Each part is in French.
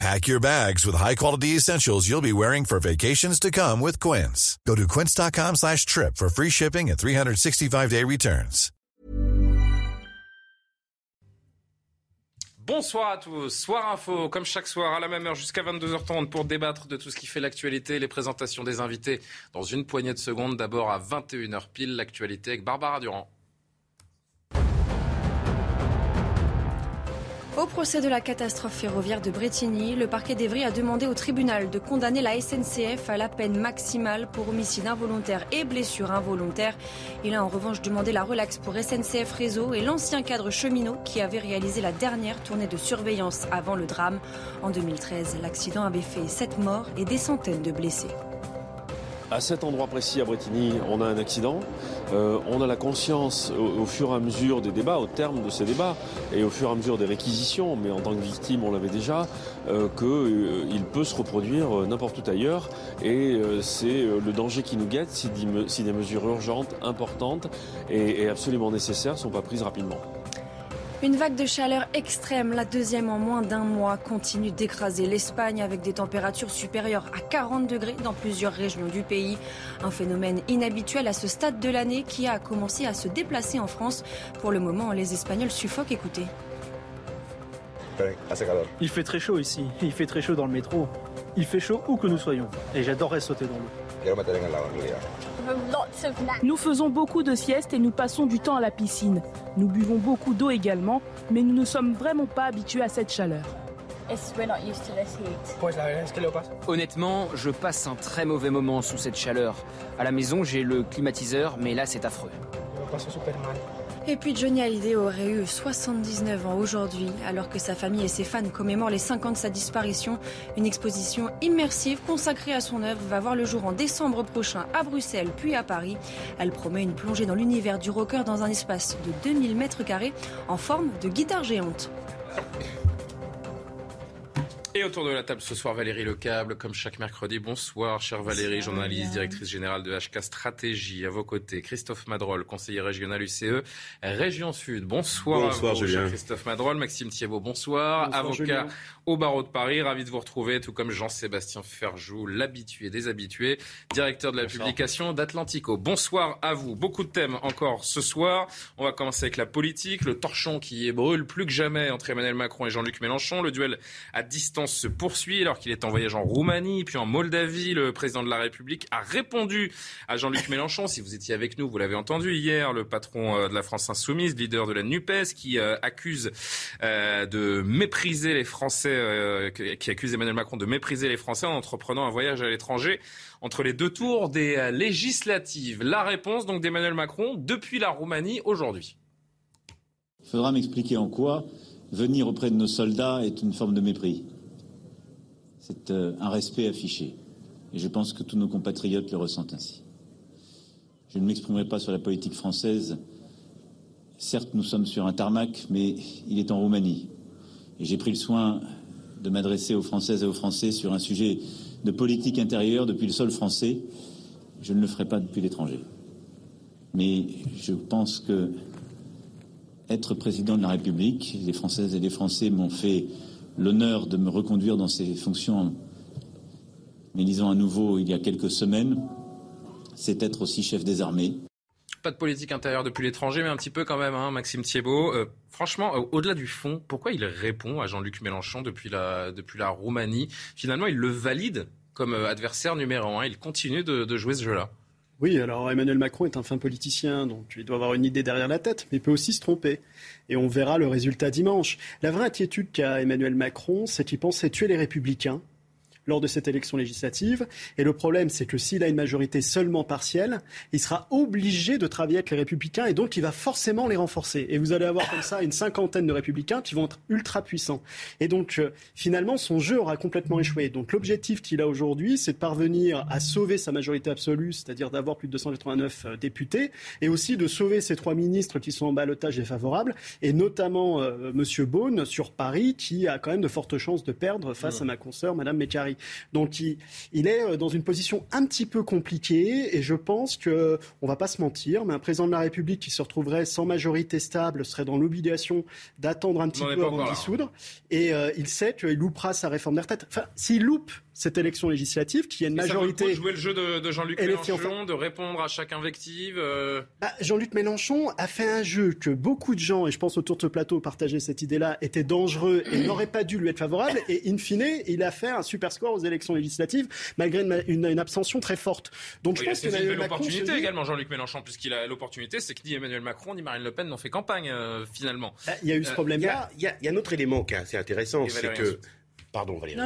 Pack your bags with high-quality essentials you'll be wearing for vacations to come with Quince. Go to quince.com slash trip for free shipping and 365-day returns. Bonsoir à tous, Soir Info, comme chaque soir à la même heure jusqu'à 22h30 pour débattre de tout ce qui fait l'actualité, les présentations des invités dans une poignée de secondes. D'abord à 21h pile, l'actualité avec Barbara Durand. Au procès de la catastrophe ferroviaire de Bretigny, le parquet d'Evry a demandé au tribunal de condamner la SNCF à la peine maximale pour homicide involontaire et blessure involontaire. Il a en revanche demandé la relaxe pour SNCF Réseau et l'ancien cadre cheminot qui avait réalisé la dernière tournée de surveillance avant le drame. En 2013, l'accident avait fait 7 morts et des centaines de blessés à cet endroit précis à Bretigny, on a un accident. Euh, on a la conscience au, fur et à mesure des débats, au terme de ces débats, et au fur et à mesure des réquisitions, mais en tant que victime, on l'avait déjà, euh, qu'il euh, peut se reproduire n'importe où ailleurs. Et c'est le danger qui nous guette si, des mesures urgentes, importantes et absolument nécessaires ne sont pas prises rapidement. Une vague de chaleur extrême, la deuxième en moins d'un mois, continue d'écraser l'Espagne avec des températures supérieures à 40 degrés dans plusieurs régions du pays. Un phénomène inhabituel à ce stade de l'année qui a commencé à se déplacer en France. Pour le moment, les Espagnols suffoquent. Écoutez. Il fait très chaud ici, il fait très chaud dans le métro. Il fait chaud où que nous soyons. Et j'adorerais sauter dans l'eau. Nous faisons beaucoup de siestes et nous passons du temps à la piscine. Nous buvons beaucoup d'eau également, mais nous ne sommes vraiment pas habitués à cette chaleur. Honnêtement, je passe un très mauvais moment sous cette chaleur. À la maison, j'ai le climatiseur, mais là, c'est affreux. Et puis Johnny Hallyday aurait eu 79 ans aujourd'hui, alors que sa famille et ses fans commémorent les 5 ans de sa disparition. Une exposition immersive consacrée à son œuvre va voir le jour en décembre prochain à Bruxelles puis à Paris. Elle promet une plongée dans l'univers du rocker dans un espace de 2000 mètres carrés en forme de guitare géante. Et autour de la table ce soir, Valérie Lecable, comme chaque mercredi. Bonsoir, chère Valérie, journaliste, directrice générale de HK Stratégie. À vos côtés, Christophe Madrol, conseiller régional UCE, Région Sud. Bonsoir, bonsoir Julien. Christophe Madrol, Maxime Thiebaud, bonsoir. Avocat au barreau de Paris, ravi de vous retrouver, tout comme Jean-Sébastien Ferjou, l'habitué des habitués, directeur de la publication d'Atlantico. Bonsoir à vous. Beaucoup de thèmes encore ce soir. On va commencer avec la politique, le torchon qui brûle plus que jamais entre Emmanuel Macron et Jean-Luc Mélenchon, le duel à distance se poursuit alors qu'il est en voyage en Roumanie, puis en Moldavie. Le président de la République a répondu à Jean-Luc Mélenchon. Si vous étiez avec nous, vous l'avez entendu hier, le patron euh, de la France insoumise, leader de la NUPES, qui euh, accuse euh, de mépriser les Français, qui accuse Emmanuel Macron de mépriser les Français en entreprenant un voyage à l'étranger entre les deux tours des législatives. La réponse donc d'Emmanuel Macron depuis la Roumanie aujourd'hui. Il faudra m'expliquer en quoi venir auprès de nos soldats est une forme de mépris. C'est euh, un respect affiché. Et je pense que tous nos compatriotes le ressentent ainsi. Je ne m'exprimerai pas sur la politique française. Certes, nous sommes sur un tarmac, mais il est en Roumanie. Et j'ai pris le soin de m'adresser aux Françaises et aux Français sur un sujet de politique intérieure depuis le sol français. Je ne le ferai pas depuis l'étranger. Mais je pense que être président de la République, les Françaises et les Français m'ont fait l'honneur de me reconduire dans ces fonctions mais disons à nouveau il y a quelques semaines, c'est être aussi chef des armées. Pas de politique intérieure depuis l'étranger, mais un petit peu quand même, hein, Maxime Thiebaud. Euh, franchement, euh, au-delà du fond, pourquoi il répond à Jean-Luc Mélenchon depuis la, Roumanie? Finalement, il le valide comme euh, adversaire numéro un. Il continue de jouer ce jeu-là. Oui, alors Emmanuel Macron est un fin politicien, donc il doit avoir une idée derrière la tête, mais il peut aussi se tromper. Et on verra le résultat dimanche. La vraie inquiétude qu'a Emmanuel Macron, c'est qu'il pensait tuer les républicains lors de cette élection législative. Et le problème, c'est que s'il a une majorité seulement partielle, il sera obligé de travailler avec les républicains et donc il va forcément les renforcer. Et vous allez avoir comme ça une cinquantaine de républicains qui vont être ultra puissants. Et donc, euh, finalement, son jeu aura complètement échoué. Donc, l'objectif qu'il a aujourd'hui, c'est de parvenir à sauver sa majorité absolue, c'est-à-dire d'avoir plus de 289 euh, députés, et aussi de sauver ces trois ministres qui sont en balotage défavorable, et notamment euh, M. Beaune sur Paris, qui a quand même de fortes chances de perdre face à ma consoeur, Mme Mécari. Donc, il, il est euh, dans une position un petit peu compliquée, et je pense que, on va pas se mentir, mais un président de la République qui se retrouverait sans majorité stable serait dans l'obligation d'attendre un petit peu avant de dissoudre, et il sait qu'il loupera sa réforme des retraites. Enfin, s'il loupe cette élection législative, qui a une majorité. de jouer le jeu de, Jean-Luc Mélenchon, de répondre à chaque invective. Euh. Bah, Jean-Luc Mélenchon a fait un jeu que beaucoup de gens, et je pense autour de ce plateau partageaient cette idée-là, était dangereux et n'aurait pas dû lui être favorable. Et in fine, il a fait un super score aux élections législatives, malgré une, abstention très forte. Donc je pense qu'il a une l'opportunité également, Jean-Luc Mélenchon, puisqu'il a l'opportunité, c'est que ni Emmanuel Macron ni Marine Le Pen n'ont fait campagne euh, finalement. Bah, il y a eu ce euh, problème-là. Il y, a un autre élément qui est assez intéressant, c'est que Pardon Valérie.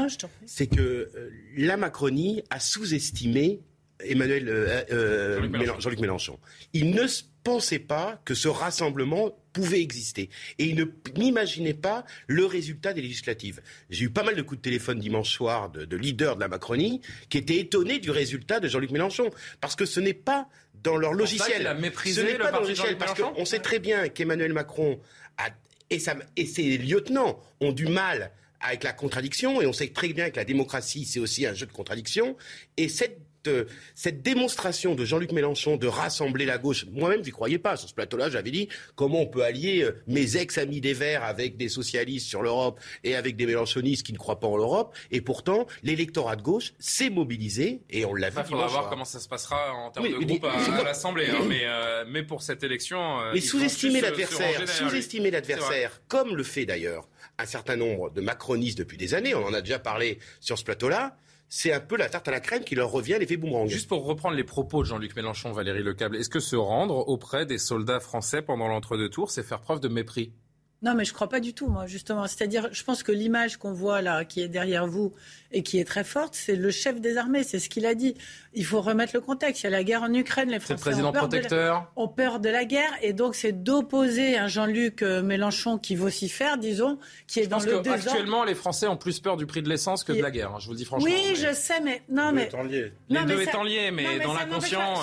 C'est que euh, la Macronie a sous-estimé Emmanuel euh, euh, Jean-Luc Mélenchon. Il ne pensait pas que ce rassemblement pouvait exister. Et il n'imaginait pas le résultat des législatives. J'ai eu pas mal de coups de téléphone dimanche soir de, leaders de la Macronie qui étaient étonnés du résultat de Jean-Luc Mélenchon. Parce que ce n'est pas dans leur logiciel. ce n'est pas dans le logiciel. Parce qu'on sait très bien qu'Emmanuel Macron et, et ses lieutenants ont du mal avec la contradiction, et on sait très bien que la démocratie, c'est aussi un jeu de contradiction. Et cette euh, cette démonstration de Jean-Luc Mélenchon de rassembler la gauche, moi-même, j'y croyais pas. Sur ce plateau-là, j'avais dit comment on peut allier euh, mes ex-amis des Verts avec des socialistes sur l'Europe et avec des mélenchonistes qui ne croient pas en l'Europe? Et pourtant, l'électorat de gauche s'est mobilisé et on l'a vu. Il faudra voir comment ça se passera en termes de groupe à, l'Assemblée. Hein, mais, euh, mais pour cette élection. mais sous-estimer l'adversaire, sous-estimer l'adversaire, comme le fait d'ailleurs un certain nombre de macronistes depuis des années, on en a déjà parlé sur ce plateau-là, c'est un peu la tarte à la crème qui leur revient l'effet boomerang. Juste pour reprendre les propos de Jean-Luc Mélenchon, Valérie Lecable, est-ce que se rendre auprès des soldats français pendant l'entre-deux tours, c'est faire preuve de mépris? Non, mais je crois pas du tout, moi, justement. C'est-à-dire, je pense que l'image qu'on voit là, qui est derrière vous et qui est très forte, c'est le chef des armées. C'est ce qu'il a dit. Il faut remettre le contexte. Il y a la guerre en Ukraine. Les Français président ont, peur protecteur. De la, ont peur de la guerre. Et donc, c'est d'opposer un Jean-Luc euh, Mélenchon qui vocifère, disons, qui est je dans pense le que Actuellement, les Français ont plus peur du prix de l'essence que de la guerre. Hein, je vous le dis franchement. Oui, je sais, mais. Non, mais. Les non, deux étant liés, mais, dans l'inconscient.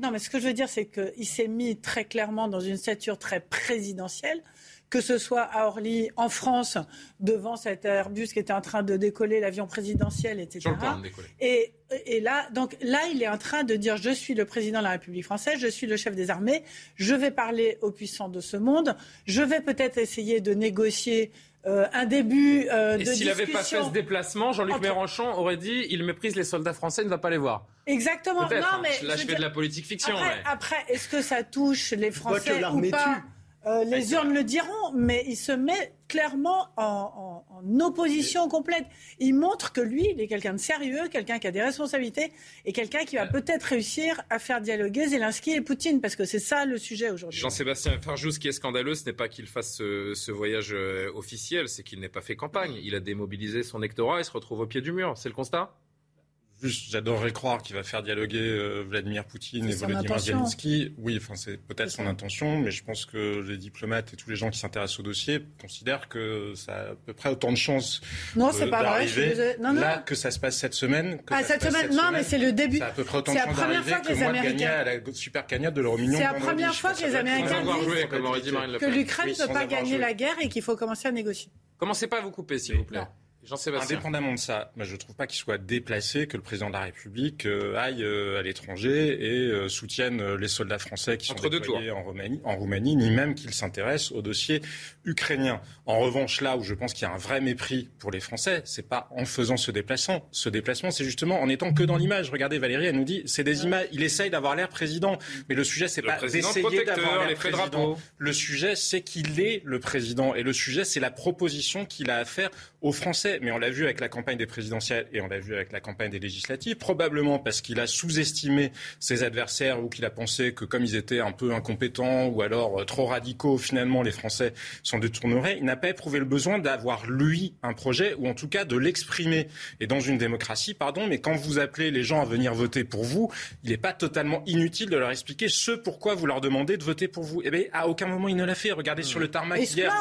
Non, mais ce que je veux dire, c'est qu'il s'est mis très clairement dans une stature très présidentielle que ce soit à Orly, en France, devant cet Airbus qui était en train de décoller l'avion présidentiel, etc. Et, et là, donc là, il est en train de dire je suis le président de la République française, je suis le chef des armées, je vais parler aux puissants de ce monde, je vais peut-être essayer de négocier euh, un début euh, de Et s'il n'avait pas fait ce déplacement, Jean-Luc Mélenchon aurait dit il méprise les soldats français, il ne va pas les voir. Exactement. Non, hein. mais là, je, fais de la politique fiction. Après, est-ce que ça touche les Français ou pas euh, les urnes le diront, mais il se met clairement en, opposition complète. Il montre que lui, il est quelqu'un de sérieux, quelqu'un qui a des responsabilités et quelqu'un qui va peut-être réussir à faire dialoguer Zelensky et Poutine, parce que c'est ça le sujet aujourd'hui. Jean-Sébastien Farjou, ce qui est scandaleux, ce n'est pas qu'il fasse ce, voyage euh, officiel, c'est qu'il n'ait pas fait campagne. Il a démobilisé son électorat et se retrouve au pied du mur. C'est le constat? J'adorerais croire qu'il va faire dialoguer euh, Vladimir Poutine et Volodymyr Zelensky. Oui, enfin, c'est peut-être son intention, mais je pense que les diplomates et tous les gens qui s'intéressent au dossier considèrent que ça a à peu près autant de chances non, c'est pas vrai, là que ça se passe cette semaine. ah, cette semaine, non, mais c'est le début. C'est à peu près autant de chances d'arriver que, que moi de gagner à la super cagnotte de l'euro million. C'est la première fois que les Américains disent que l'Ukraine ne peut pas gagner la guerre et qu'il faut commencer à négocier. Commencez pas à vous couper, s'il vous plaît. Indépendamment de ça, je ne trouve pas qu'il soit déplacé que le président de la République euh, aille euh, à l'étranger et euh, soutienne les soldats français qui sont déployés en Roumanie, en Roumanie, ni même qu'il s'intéresse au dossier ukrainien. En revanche, là où je pense qu'il y a un vrai mépris pour les Français, c'est pas en faisant ce déplacement. Ce déplacement, c'est justement en étant que dans l'image. Regardez, Valérie, elle nous dit, c'est des images. Il essaye d'avoir l'air président, mais le sujet, c'est pas d'essayer d'avoir l'air président. Le sujet, c'est qu'il est le président, et le sujet, c'est la proposition qu'il a à faire aux Français Français. Mais on l'a vu avec la campagne des présidentielles et on l'a vu avec la campagne des législatives. Probablement parce qu'il a sous-estimé ses adversaires ou qu'il a pensé que comme ils étaient un peu incompétents ou alors euh, trop radicaux, finalement les Français s'en détourneraient. Il n'a pas éprouvé le besoin d'avoir lui un projet ou en tout cas de l'exprimer. Et dans une démocratie, pardon, mais quand vous appelez les gens à venir voter pour vous, il n'est pas totalement inutile de leur expliquer ce pourquoi vous leur demandez de voter pour vous. Eh bien, à aucun moment il ne l'a fait. Regardez sur le tarmac hier,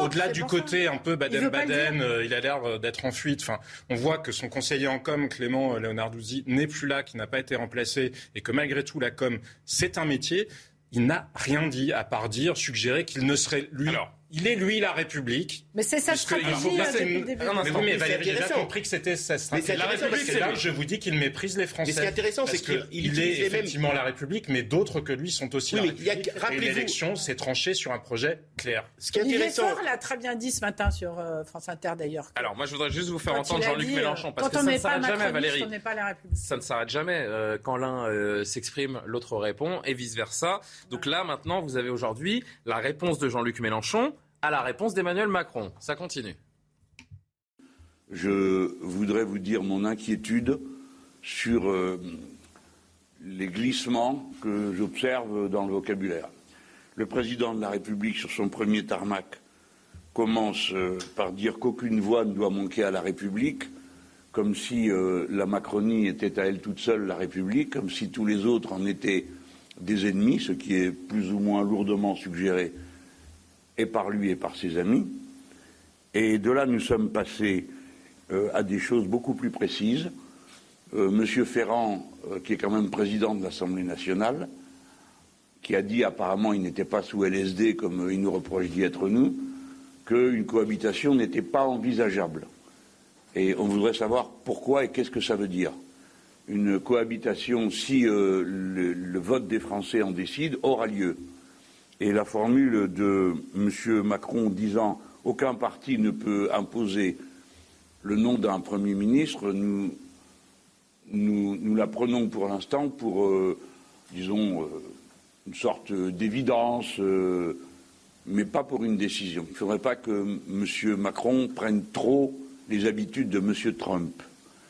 au-delà du côté un peu Baden-Baden, euh, il a l'air euh, d'être en fuite. Enfin, on voit que son conseiller en com, Clément Leonarduzzi, n'est plus là, qui n'a pas été remplacé, et que malgré tout, la com, c'est un métier. Il n'a rien dit à part dire, suggérer qu'il ne serait lui. Il est, lui, la République. Mais c'est sa stratégie hein, depuis le début. mais oui, mais Valérie, compris que c'était sa stratégie. La République, c'est là, je vous dis qu'il méprise les Français. Mais ce qui est intéressant, c'est qu'il il est effectivement la République, mais d'autres que lui sont aussi la République. Et l'élection s'est tranchée sur un projet clair. Ce qui est intéressant... Olivier l'a très bien dit ce matin sur euh, France Inter, d'ailleurs. Alors, moi, je voudrais juste vous faire entendre Jean-Luc euh, Mélenchon, parce que ça ne s'arrête jamais, Valérie. Ça ne s'arrête jamais. Euh, quand l'un s'exprime, l'autre répond, et vice-versa. Donc là, maintenant, vous avez aujourd'hui la réponse de Jean-Luc Mélenchon à la réponse d'Emmanuel Macron. Ça continue. Je voudrais vous dire mon inquiétude sur euh, les glissements que j'observe dans le vocabulaire. Le président de la République, sur son premier tarmac, commence euh, par dire qu'aucune voix ne doit manquer à la République, comme si euh, la Macronie était à elle toute seule la République, comme si tous les autres en étaient des ennemis, ce qui est plus ou moins lourdement suggéré et par lui et par ses amis. Et de là, nous sommes passés euh, à des choses beaucoup plus précises. Euh, Monsieur Ferrand, euh, qui est quand même président de l'Assemblée nationale, qui a dit apparemment il n'était pas sous LSD comme il nous reproche d'y être nous, qu'une cohabitation n'était pas envisageable. Et on voudrait savoir pourquoi et qu'est-ce que ça veut dire. Une cohabitation, si le vote des Français en décide, aura lieu. Et la formule de M. Macron disant aucun parti ne peut imposer le nom d'un Premier ministre, nous, la prenons pour l'instant pour, euh, disons, euh, une sorte d'évidence, euh, mais pas pour une décision. Il ne faudrait pas que M. Macron prenne trop les habitudes de M. Trump.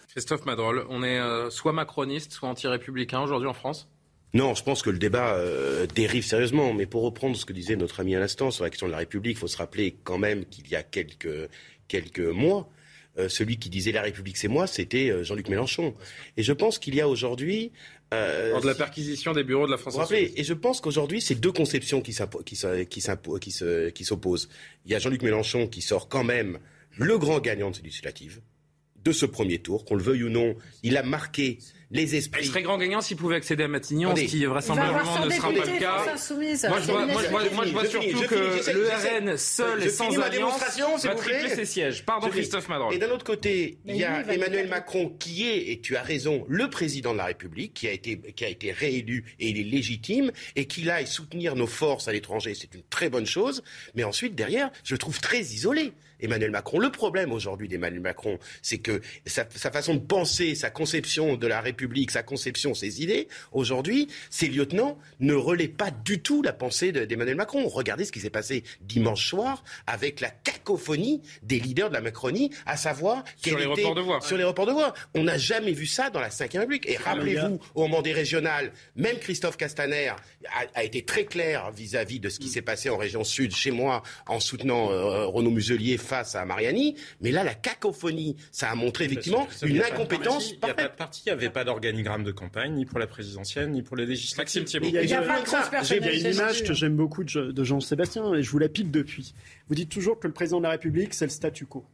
Christophe Madrol, on est soit macroniste, soit anti-républicain aujourd'hui en France? Non, je pense que le débat euh, dérive sérieusement. Mais pour reprendre ce que disait notre ami à l'instant sur la question de la République, il faut se rappeler quand même qu'il y a quelques, quelques mois, euh, celui qui disait la République c'est moi, c'était euh, Jean-Luc Mélenchon. Et je pense qu'il y a aujourd'hui... Lors de la perquisition des bureaux de la France rappelez, Et je pense qu'aujourd'hui, c'est deux conceptions qui s'opposent. Il y a Jean-Luc Mélenchon qui sort quand même le grand gagnant de ces législatives, de ce premier tour, qu'on le veuille ou non. Il a marqué les esprits. Il serait grand gagnant s'il pouvait accéder à Matignon, ce qui vraisemblablement ne sera pas le cas. Moi, je vois, moi, je vois surtout que le RN seul et sans alliance va tripler ses sièges. Pardon, Christophe Madron. Et d'un autre côté, il y a Emmanuel Macron qui est, et tu as raison, le président de la République, qui a été, qui a été réélu et il est légitime, et qu'il aille soutenir nos forces à l'étranger, c'est une très bonne chose. Mais ensuite, derrière, je le trouve très isolé. Emmanuel Macron. Le problème aujourd'hui d'Emmanuel Macron, c'est que sa, façon de penser, sa conception de la République, sa conception, ses idées, aujourd'hui, ses lieutenants ne relaient pas du tout la pensée d'Emmanuel Macron. Regardez ce qui s'est passé dimanche soir avec la cacophonie des leaders de la Macronie, à savoir sur les reports de voix. Sur les reports de voix. On n'a jamais vu ça dans la Ve République. Et rappelez-vous, au moment des régionales, même Christophe Castaner a, été très clair vis-à-vis de ce qui s'est passé en région sud, chez moi, en soutenant euh, Renaud Muselier face à Mariani. Mais là, la cacophonie, ça a montré effectivement une incompétence. Il n'y a pas de parti, il n'y avait pas d'organigramme de campagne, ni pour la présidentielle, ni pour les législatives. Il y a, une image que j'aime beaucoup de Jean-Sébastien, et je vous la pique depuis. Vous dites toujours que le président de la République, c'est le statu quo.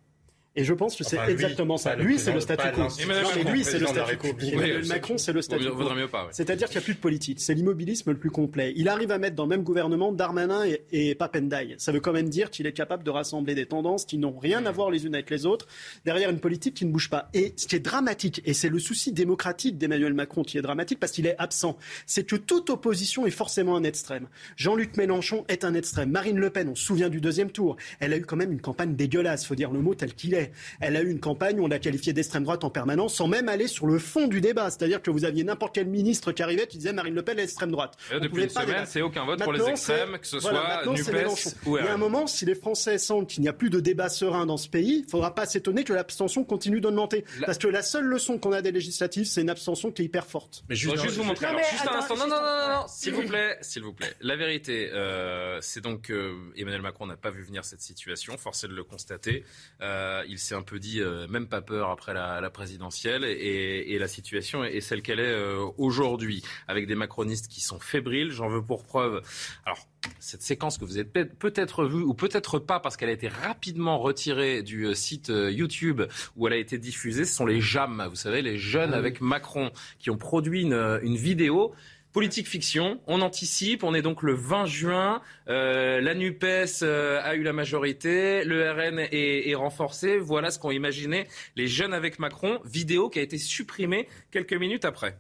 Et je pense que c'est exactement ça. Lui, c'est le statu quo. Non, lui, c'est le statu quo. Emmanuel Macron, c'est le statu quo. C'est-à-dire qu'il n'y a plus de politique. C'est l'immobilisme le plus complet. Il arrive à mettre dans le même gouvernement Darmanin et, et Papendaï. Ça veut quand même dire qu'il est capable de rassembler des tendances qui n'ont rien à voir les unes avec les autres, derrière une politique qui ne bouge pas. Et ce qui est dramatique, et c'est le souci démocratique d'Emmanuel Macron qui est dramatique parce qu'il est absent, c'est que toute opposition est forcément un extrême. Jean-Luc Mélenchon est un extrême. Marine Le Pen, on se souvient du deuxième tour, elle a eu quand même une campagne dégueulasse, faut dire le mot tel qu'il est. Elle a eu une campagne où on l'a qualifiée d'extrême droite en permanence, sans même aller sur le fond du débat. C'est-à-dire que vous aviez n'importe quel ministre qui arrivait qui disait Marine Le Pen est extrême droite. depuis une semaine, c'est aucun vote pour les extrêmes, que ce soit NUPES ou Il y a un moment, si les Français sentent qu'il n'y a plus de débat serein dans ce pays, il ne faudra pas s'étonner que l'abstention continue d'augmenter. Parce que la seule leçon qu'on a des législatives, c'est une abstention qui est hyper forte. Mais juste, juste vous montrer. Alors, juste un instant. Non, non, non, non, s'il vous plaît, s'il vous plaît. La vérité, euh, c'est donc que Emmanuel Macron n'a pas vu venir cette situation. Forcé de le constater. Euh, il s'est un peu dit, euh, même pas peur après la, la présidentielle, et, et, la situation est celle qu'elle est euh, aujourd'hui, avec des macronistes qui sont fébriles. J'en veux pour preuve. Alors cette séquence que vous avez peut-être vue ou peut-être pas parce qu'elle a été rapidement retirée du euh, site YouTube où elle a été diffusée, ce sont les JAM, vous savez, les jeunes ah avec Macron qui ont produit une, vidéo. Politique fiction, on anticipe, on est donc le 20 juin, la NUPES a eu la majorité, le RN est, est renforcé, voilà ce qu'ont imaginé les jeunes avec Macron, vidéo qui a été supprimée quelques minutes après.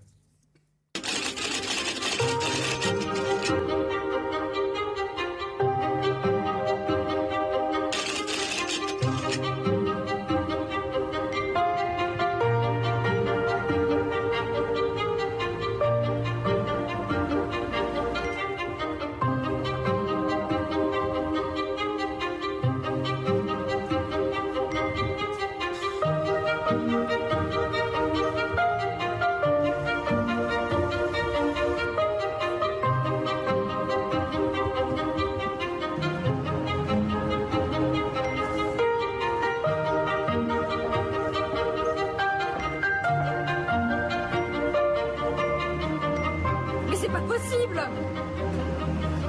horrible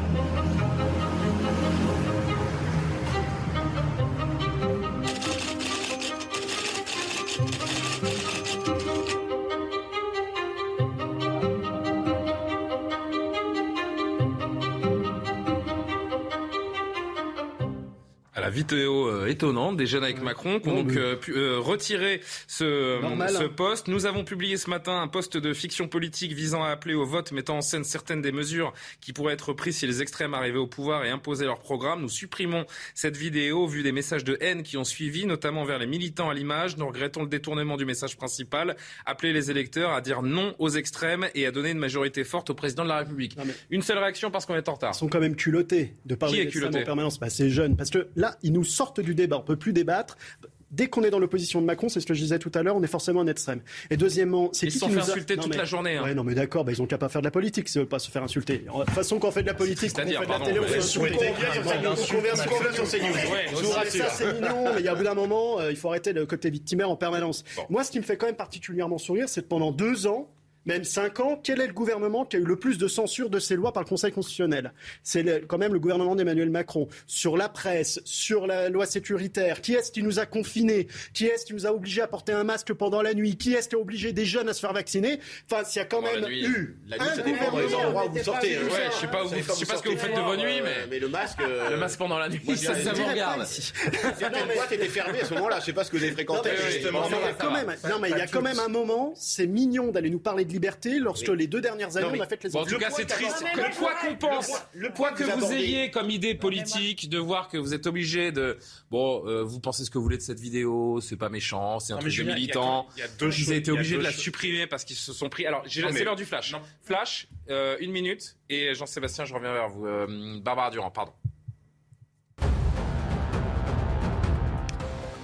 vidéo euh, étonnante des jeunes avec Macron qui ont donc euh, pu euh, retirer ce, ce poste. Nous avons publié ce matin un poste de fiction politique visant à appeler au vote mettant en scène certaines des mesures qui pourraient être prises si les extrêmes arrivaient au pouvoir et imposaient leur programme. Nous supprimons cette vidéo vu des messages de haine qui ont suivi, notamment vers les militants à l'image. Nous regrettons le détournement du message principal, appeler les électeurs à dire non aux extrêmes et à donner une majorité forte au président de la République. Une seule réaction parce qu'on est en retard. Ils sont quand même culottés de parler d'extrême en permanence. Bah, c'est jeune. Parce que là, ils nous sortent du débat. On peut plus débattre dès qu'on est dans l'opposition de Macron, c'est ce que je disais tout à l'heure, on est forcément en extrême. Et deuxièmement, c'est qui, qui nous a... insulter toute la journée. Hein. Ouais, non mais d'accord, bah, ils ont qu'à pas faire de la politique, c'est pas se faire insulter. De toute façon, quand on fait de la politique, on fait de la télé, on fait sur Ça, c'est mignon, mais il y a au bout d'un moment, euh, il faut arrêter le côté victimaire en permanence. Moi, ce qui me fait quand même particulièrement sourire, c'est que pendant deux ans, même cinq ans, quel est le gouvernement qui a eu le plus de censure de ces lois par le Conseil constitutionnel? C'est quand même le gouvernement d'Emmanuel Macron. Sur la presse, sur la loi sécuritaire, qui est-ce qui nous a confinés? Qui est-ce qui nous a obligés à porter un masque pendant la nuit? Qui est-ce qui a obligé des jeunes à se faire vacciner? Enfin, s'il y a quand même eu... La nuit, ça dépend les endroits où vous sortez. Ouais, je sais pas, je sais pas ce que vous faites de vos nuits, mais... Mais le masque... Le masque pendant la nuit, ça, ça vous regarde. Certaines boîtes étaient fermées à ce moment-là. Je sais pas ce que vous avez fréquenté, justement. Non, mais il y a quand même un moment, c'est mignon d'aller nous parler de liberté lorsque les deux dernières années, on a fait les En tout cas, c'est triste. Le poids qu'on pense, le poids que vous ayez comme idée politique, de voir que vous êtes obligé de. Bon, euh, vous pensez ce que vous voulez de cette vidéo, c'est pas méchant, c'est un truc de militant. Ils ont été obligés de la supprimer parce qu'ils se sont pris. Alors, c'est l'heure du flash. Flash, euh, une minute. Et Jean-Sébastien, je reviens vers vous. Euh, Barbara Durand, pardon.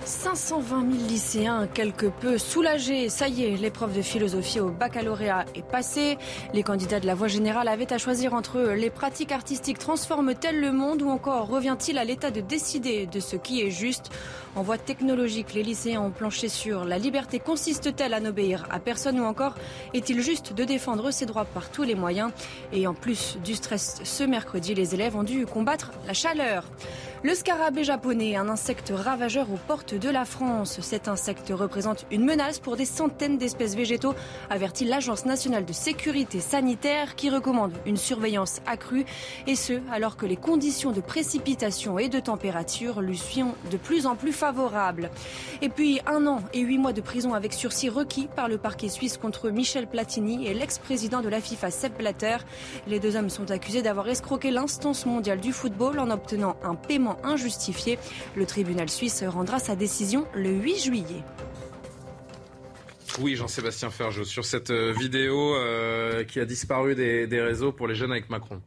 520 000 lycéens quelque peu soulagés. Ça y est, l'épreuve de philosophie au baccalauréat est passée. Les candidats de la voie générale avaient à choisir entre eux. Les pratiques artistiques transforment-elles le monde ou encore revient-il à l'État de décider de ce qui est juste? En voie technologique, les lycéens ont planché sur la liberté consiste-t-elle à n'obéir à personne ou encore est-il juste de défendre ses droits par tous les moyens? Et en plus du stress ce mercredi, les élèves ont dû combattre la chaleur. Le scarabée japonais, un insecte ravageur aux portes de la France. Cet insecte représente une menace pour des centaines d'espèces végétaux, avertit l'Agence nationale de sécurité sanitaire qui recommande une surveillance accrue et ce, alors que les conditions de précipitation et de température lui sont de plus en plus favorables. Et puis un an et huit mois de prison avec sursis requis par le parquet suisse contre Michel Platini et l'ex-président de la FIFA Sepp Blatter. Les deux hommes sont accusés d'avoir escroqué l'instance mondiale du football en obtenant un paiement injustifié. Le tribunal suisse rendra sa décision décision le 8 juillet. Oui, Jean-Sébastien Ferjot, sur cette euh, vidéo euh, qui a disparu des réseaux pour les jeunes avec Macron.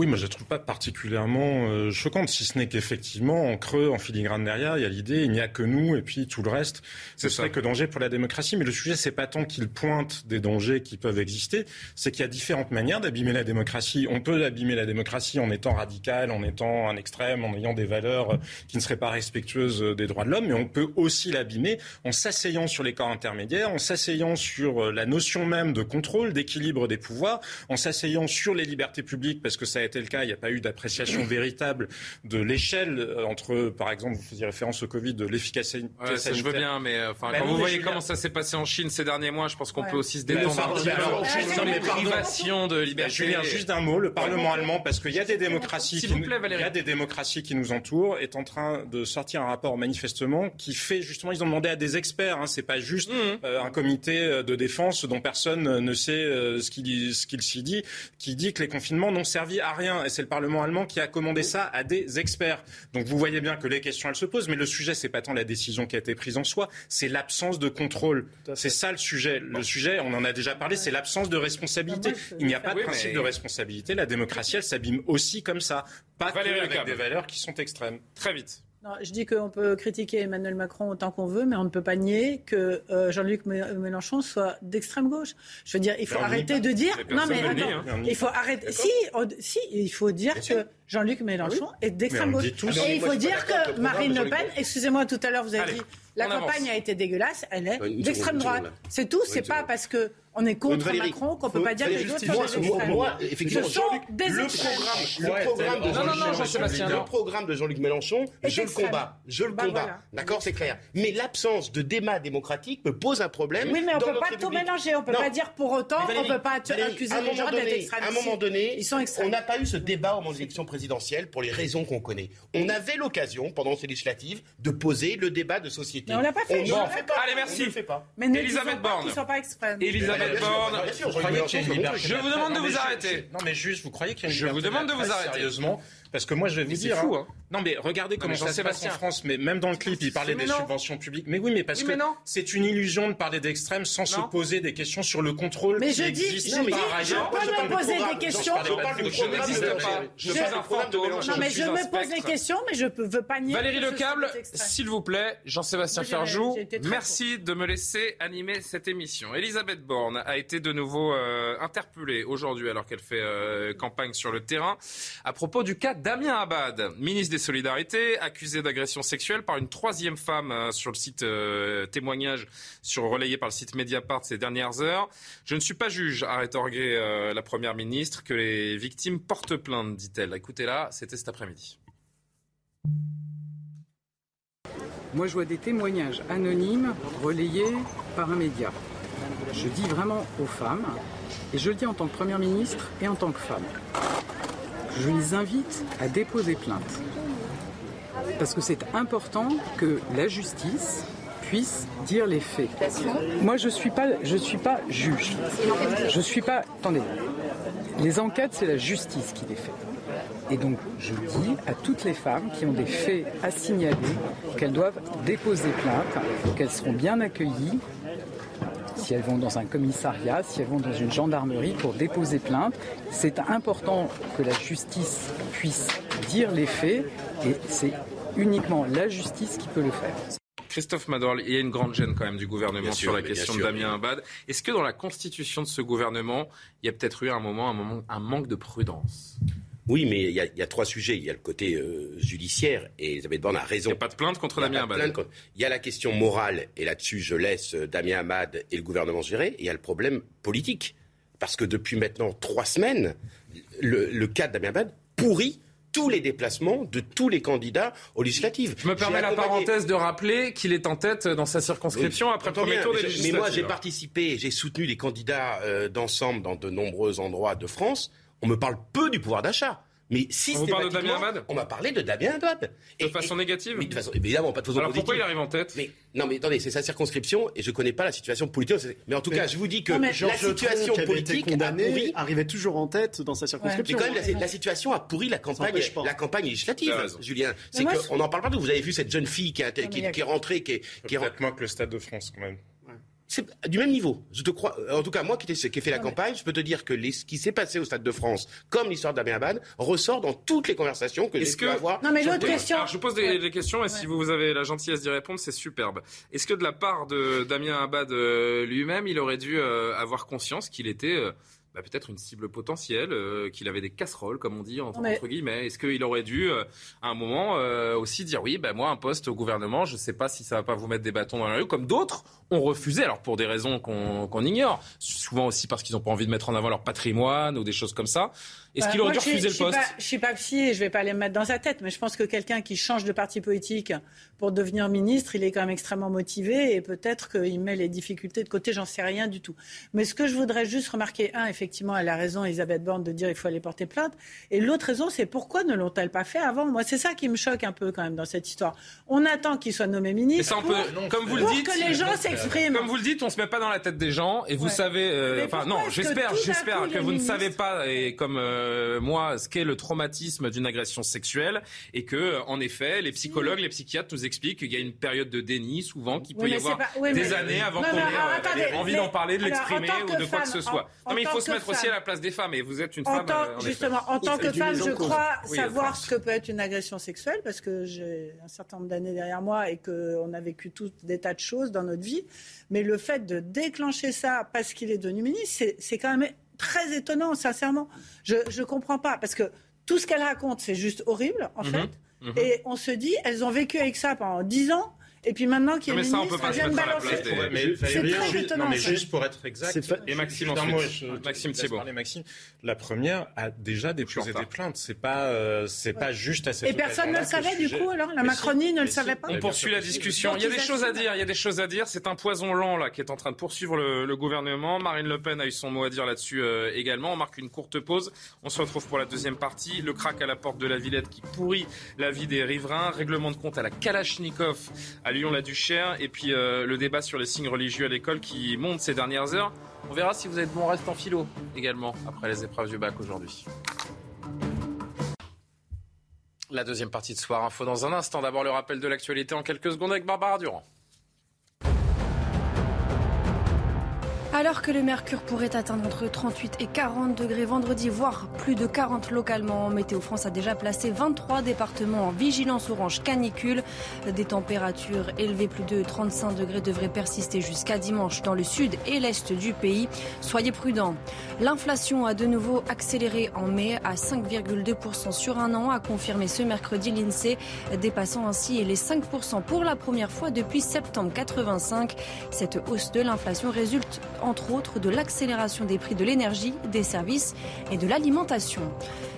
Oui, moi je ne trouve pas particulièrement euh, choquante, si ce n'est qu'effectivement, en creux, en filigrane derrière, il y a l'idée, il n'y a que nous, et puis tout le reste, ce serait que danger pour la démocratie. Mais le sujet, c'est pas tant qu'il pointe des dangers qui peuvent exister, c'est qu'il y a différentes manières d'abîmer la démocratie. On peut abîmer la démocratie en étant radical, en étant un extrême, en ayant des valeurs qui ne seraient pas respectueuses des droits de l'homme, mais on peut aussi l'abîmer en s'asseyant sur les corps intermédiaires, en s'asseyant sur la notion même de contrôle, d'équilibre des pouvoirs, en s'asseyant sur les libertés publiques, parce que ça a été le cas. Il n'y a pas eu d'appréciation véritable de l'échelle euh, entre, par exemple, vous faisiez référence au Covid, de l'efficacité ouais, ça, Je veux bien, mais euh, enfin, quand vous voyez comment ça s'est passé en Chine ces derniers mois, je pense qu'on peut aussi se détendre un petit peu les privations de liberté. Julien, juste d'un mot, le Parlement allemand, parce qu'il y a des démocraties, qui, nous, il y a des démocraties qui nous entourent, est en train de sortir un rapport manifestement qui fait justement, ils ont demandé à des experts, hein, c'est pas juste mmh. euh, un comité de défense dont personne ne sait ce qu'il ce qu'il s'y dit, qui dit que les confinements n'ont servi à rien et c'est le Parlement allemand qui a commandé ça à des experts. Donc vous voyez bien que les questions, elles se posent, mais le sujet, c'est pas tant la décision qui a été prise en soi, c'est l'absence de contrôle. C'est ça le sujet. Le sujet, on en a déjà parlé, c'est l'absence de responsabilité. Ah, Il n'y a pas de principe de responsabilité. La démocratie, elle s'abîme aussi comme ça, pas que avec des valeurs qui sont extrêmes. Très vite. Non, je dis qu'on peut critiquer Emmanuel Macron autant qu'on veut, mais on ne peut pas nier que euh, Jean-Luc Mélenchon soit d'extrême gauche. Je veux dire, il faut arrêter de dire. Non, mais attends, hein. il faut arrêter. Si, si, il faut dire que Jean-Luc Mélenchon ah est d'extrême gauche. Et il faut dire que Marine Le Pen, excusez-moi, tout à l'heure vous avez dit la campagne a été dégueulasse, elle est d'extrême droite. C'est tout, c'est pas parce que on est contre Macron qu'on peut pas dire que les autres sont moi, moi, effectivement, le programme, le programme de Jean-Luc le programme de Jean-Luc Mélenchon, je le combats, je le bah, combats. D'accord, c'est clair. Mais l'absence de débat démocratique me pose un problème. Oui, mais on peut pas tout mélanger. On peut pas dire pour autant, on peut pas accuser les gens d'être extrémistes. À un moment donné, on n'a pas eu ce débat au moment de l'élection présidentielle pour les raisons qu'on connaît. On avait l'occasion pendant ces législatives de poser le débat de société. Mais on l'a pas fait. Allez, merci. Mais Elisabeth Borne. Je vous demande de vous arrêter. Non, mais juste, vous croyez qu'il y a une Je vous demande de vous arrêter. Sérieusement, parce que moi, je vais vous dire. Fou, hein. Non, mais regardez comment ça se passe en France. Mais même dans le clip, il parlait des subventions publiques. Mais oui, mais parce que c'est une illusion de parler d'extrême sans se poser des questions sur le contrôle mais qui je dis, je par ailleurs. Je peux me poser des questions. Je n'existe pas. Je suis un fantôme. Non, mais je me pose des questions, mais je ne veux pas nier. Valérie Lecable, s'il vous plaît, Jean-Sébastien Ferjou, merci de me laisser animer cette émission. Elisabeth Borne a été de nouveau euh, interpellée aujourd'hui alors qu'elle fait euh, campagne sur le terrain à propos du cas Damien Abad ministre des Solidarités, accusé d'agression sexuelle par une troisième femme euh, sur le site euh, témoignage sur, relayé par le site Mediapart ces dernières heures. Je ne suis pas juge, a rétorqué euh, la Première ministre, que les victimes portent plainte, dit-elle. Écoutez-la, c'était cet après-midi. Moi, je vois des témoignages anonymes relayés par un média. Je dis vraiment aux femmes, et je le dis en tant que Première ministre et en tant que femme je les invite à déposer plainte. Parce que c'est important que la justice puisse dire les faits. Moi, je ne suis, suis pas juge. Je ne suis pas... Attendez. Les enquêtes, c'est la justice qui les fait. Et donc, je dis à toutes les femmes qui ont des faits à signaler qu'elles doivent déposer plainte, qu'elles seront bien accueillies si elles vont dans un commissariat, si elles vont dans une gendarmerie pour déposer plainte. C'est important que la justice puisse dire les faits et c'est uniquement la justice qui peut le faire. Christophe Madorl, il y a une grande gêne quand même du gouvernement sur la question de Damien Abad. Est-ce que dans la constitution de ce gouvernement, il y a peut-être eu un moment, un, moment, un manque de prudence? Oui, mais il y, a, trois sujets. Il y a le côté euh, judiciaire, et Elisabeth Borne a raison. Il n'y a pas de plainte contre Damien Abad. Il y a la question morale, et là-dessus, je laisse euh, Damien Abad et le gouvernement gérer. Et il y a le problème politique. Parce que depuis maintenant trois semaines, le, cas de Damien Abad pourrit tous les déplacements de tous les candidats aux législatives. Je me permets la parenthèse de rappeler qu'il est en tête dans sa circonscription après le premier tour des législatives. Mais moi, j'ai participé, j'ai soutenu les candidats euh, d'ensemble dans de nombreux endroits de France on me parle peu du pouvoir d'achat. mais si on parle de Damien Abad On m'a parlé de Damien Abad. De façon négative mais de façon, Évidemment, pas de façon Alors positive. pourquoi il arrive en tête mais, Non, mais attendez, c'est sa circonscription et je ne connais pas la situation politique. Mais en tout cas, je vous dis que la situation Tron, politique condamné, a pourri... arrivait toujours en tête dans sa circonscription. Mais quand même, la, la, situation a pourri la campagne, la campagne législative, Julien. C'est qu'on n'en parle pas. Vous avez vu cette jeune fille qui, a, qui, qui, qui est rentrée, qui est... Qui est... Que le Stade de France, quand même c'est du même niveau. Je te crois. En tout cas, moi qui, ai fait la campagne, je peux te dire que les, ce qui s'est passé au Stade de France, comme l'histoire d'Abien Abad, ressort dans toutes les conversations que j'ai pu avoir. Non, mais l'autre question. Alors, je pose des, des questions et ouais. si vous avez la gentillesse d'y répondre, c'est superbe. Est-ce que de la part de Damien Abad euh, lui-même, il aurait dû euh, avoir conscience qu'il était euh, bah, peut-être une cible potentielle, euh, qu'il avait des casseroles, comme on dit, entre, mais... entre guillemets? Est-ce qu'il aurait dû, euh, à un moment, euh, aussi dire oui, bah, moi, un poste au gouvernement, je ne sais pas si ça va pas vous mettre des bâtons dans la rue, comme d'autres ont refusé, alors pour des raisons qu'on qu ignore, souvent aussi parce qu'ils n'ont pas envie de mettre en avant leur patrimoine ou des choses comme ça. Est-ce bah, qu'il aurait dû refuser le poste pas, Je suis pas psy et je vais pas aller me mettre dans sa tête, mais je pense que quelqu'un qui change de parti politique pour devenir ministre, il est quand même extrêmement motivé et peut-être qu'il met les difficultés de côté, j'en sais rien du tout. Mais ce que je voudrais juste remarquer, un, effectivement, elle a raison, Elisabeth Borne, de dire il faut aller porter plainte. Et l'autre raison, c'est pourquoi ne l'ont-elles pas fait avant? Moi, c'est ça qui me choque un peu quand même dans cette histoire. On attend qu'il soit nommé ministre. ça, on pour, peut, comme vous le dites, que les gens s'expriment. Comme vous le dites, on se met pas dans la tête des gens et vous Ouais. savez. euh, enfin, non, j'espère, j'espère que vous ne savez pas et comme euh, moi ce qu'est le traumatisme d'une agression sexuelle et que, en effet, les psychologues, les psychiatres nous expliquent qu'il y a une période de déni souvent qui peut y avoir des mais- années avant qu'on ait euh, envie d'en parler, de l'exprimer ou de quoi que ce soit. non, mais il faut se mettre aussi à la place des femmes et vous êtes une femme. euh, justement, en tant que femme, je crois savoir ce que peut être une agression sexuelle parce que j'ai un certain nombre d'années derrière moi et qu'on a vécu tous des tas de choses dans notre vie. Mais le fait de déclencher ça parce qu'il est devenu ministre, c'est- quand même très étonnant, sincèrement. Je ne comprends pas parce que tout ce qu'elle raconte, c'est juste horrible, en Mhm, fait. mhm. Et on se dit, elles ont vécu avec ça pendant 10 ans. Et puis maintenant qu'il y a mais une ça, on ministre, peut pas vient de balancer. Ouais, mais C'est Valérie, très juste- étonnant, Non, mais juste pour être exact. Fa- Et Maxime ensuite. Maxime parler Maxime. La première a déjà déposé des plaintes. C'est pas, euh, c'est pas juste à cette Et personne ne le savait, du coup, alors La Mais si, Macronie ne le si. savait pas On poursuit la discussion. Il y a des choses à dire. Il y a des choses à dire. C'est un poison lent là qui est en train de poursuivre le, le gouvernement. Marine Le Pen a eu son mot à dire là-dessus euh, également. On marque une courte pause. On se retrouve pour la deuxième partie. Le crack à la porte de la Villette qui pourrit la vie des riverains. Règlement de compte à la Kalachnikov à Lyon-la-Duchère. Et puis euh, le débat sur les signes religieux à l'école qui monte ces dernières heures. On verra si vous êtes bon reste en philo également après les épreuves du bac aujourd'hui. La deuxième partie de Soir Info dans un instant. D'abord le rappel de l'actualité en quelques secondes avec Barbara Durand. Alors que le mercure pourrait atteindre entre 38 et 40 degrés vendredi, voire plus de 40 localement, Météo France a déjà placé 23 départements en vigilance orange canicule. Des températures élevées, plus de 35 degrés, devraient persister jusqu'à dimanche dans le sud et l'est du pays. Soyez prudents. L'inflation a de nouveau accéléré en mai à 5,2% sur un an, a confirmé ce mercredi l'INSEE, dépassant ainsi les 5% pour la première fois depuis septembre 85. Cette hausse de l'inflation résulte entre autres de l'accélération des prix de l'énergie, des services et de l'alimentation.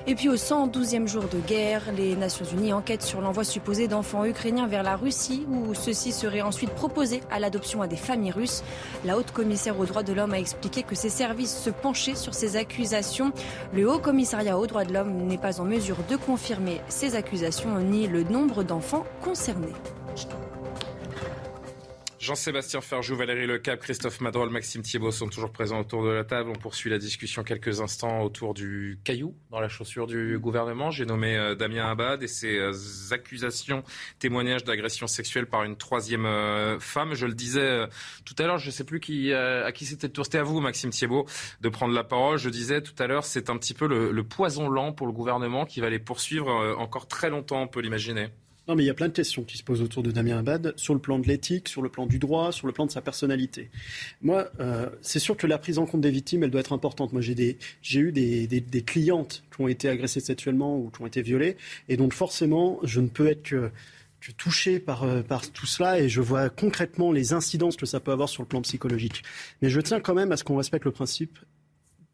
Et puis au 112e jour de guerre, les Nations Unies enquêtent sur l'envoi supposé d'enfants ukrainiens vers la Russie où ceux-ci seraient ensuite proposés à l'adoption à des familles russes. La haute commissaire aux droits de l'homme a expliqué que ses services se penchaient sur ces accusations. Le haut commissariat aux droits de l'homme n'est pas en mesure de confirmer ces accusations ni le nombre d'enfants concernés. Jean-Sébastien Ferjou, Valérie Lecap, Christophe Madrol, Maxime Thiebaud sont toujours présents autour de la table. On poursuit la discussion quelques instants autour du caillou dans la chaussure du gouvernement. J'ai nommé euh, Damien Abad et ses euh, accusations, témoignages d'agression sexuelle par une troisième euh, femme. Je le disais tout à l'heure, je ne sais plus à qui c'était tour. C'était à vous, Maxime Thiebaud, de prendre la parole. Je disais tout à l'heure, c'est un petit peu le, poison lent pour le gouvernement qui va les poursuivre encore très longtemps, on peut l'imaginer. Non, mais il y a plein de questions qui se posent autour de Damien Abad, sur le plan de l'éthique, sur le plan du droit, sur le plan de sa personnalité. Moi, euh, c'est sûr que la prise en compte des victimes, elle doit être importante. Moi, j'ai eu des, clientes qui ont été agressées sexuellement ou qui ont été violées, et donc forcément, je ne peux être que que touché par, euh, par tout cela et je vois concrètement les incidences que ça peut avoir sur le plan psychologique. Mais je tiens quand même à ce qu'on respecte le principe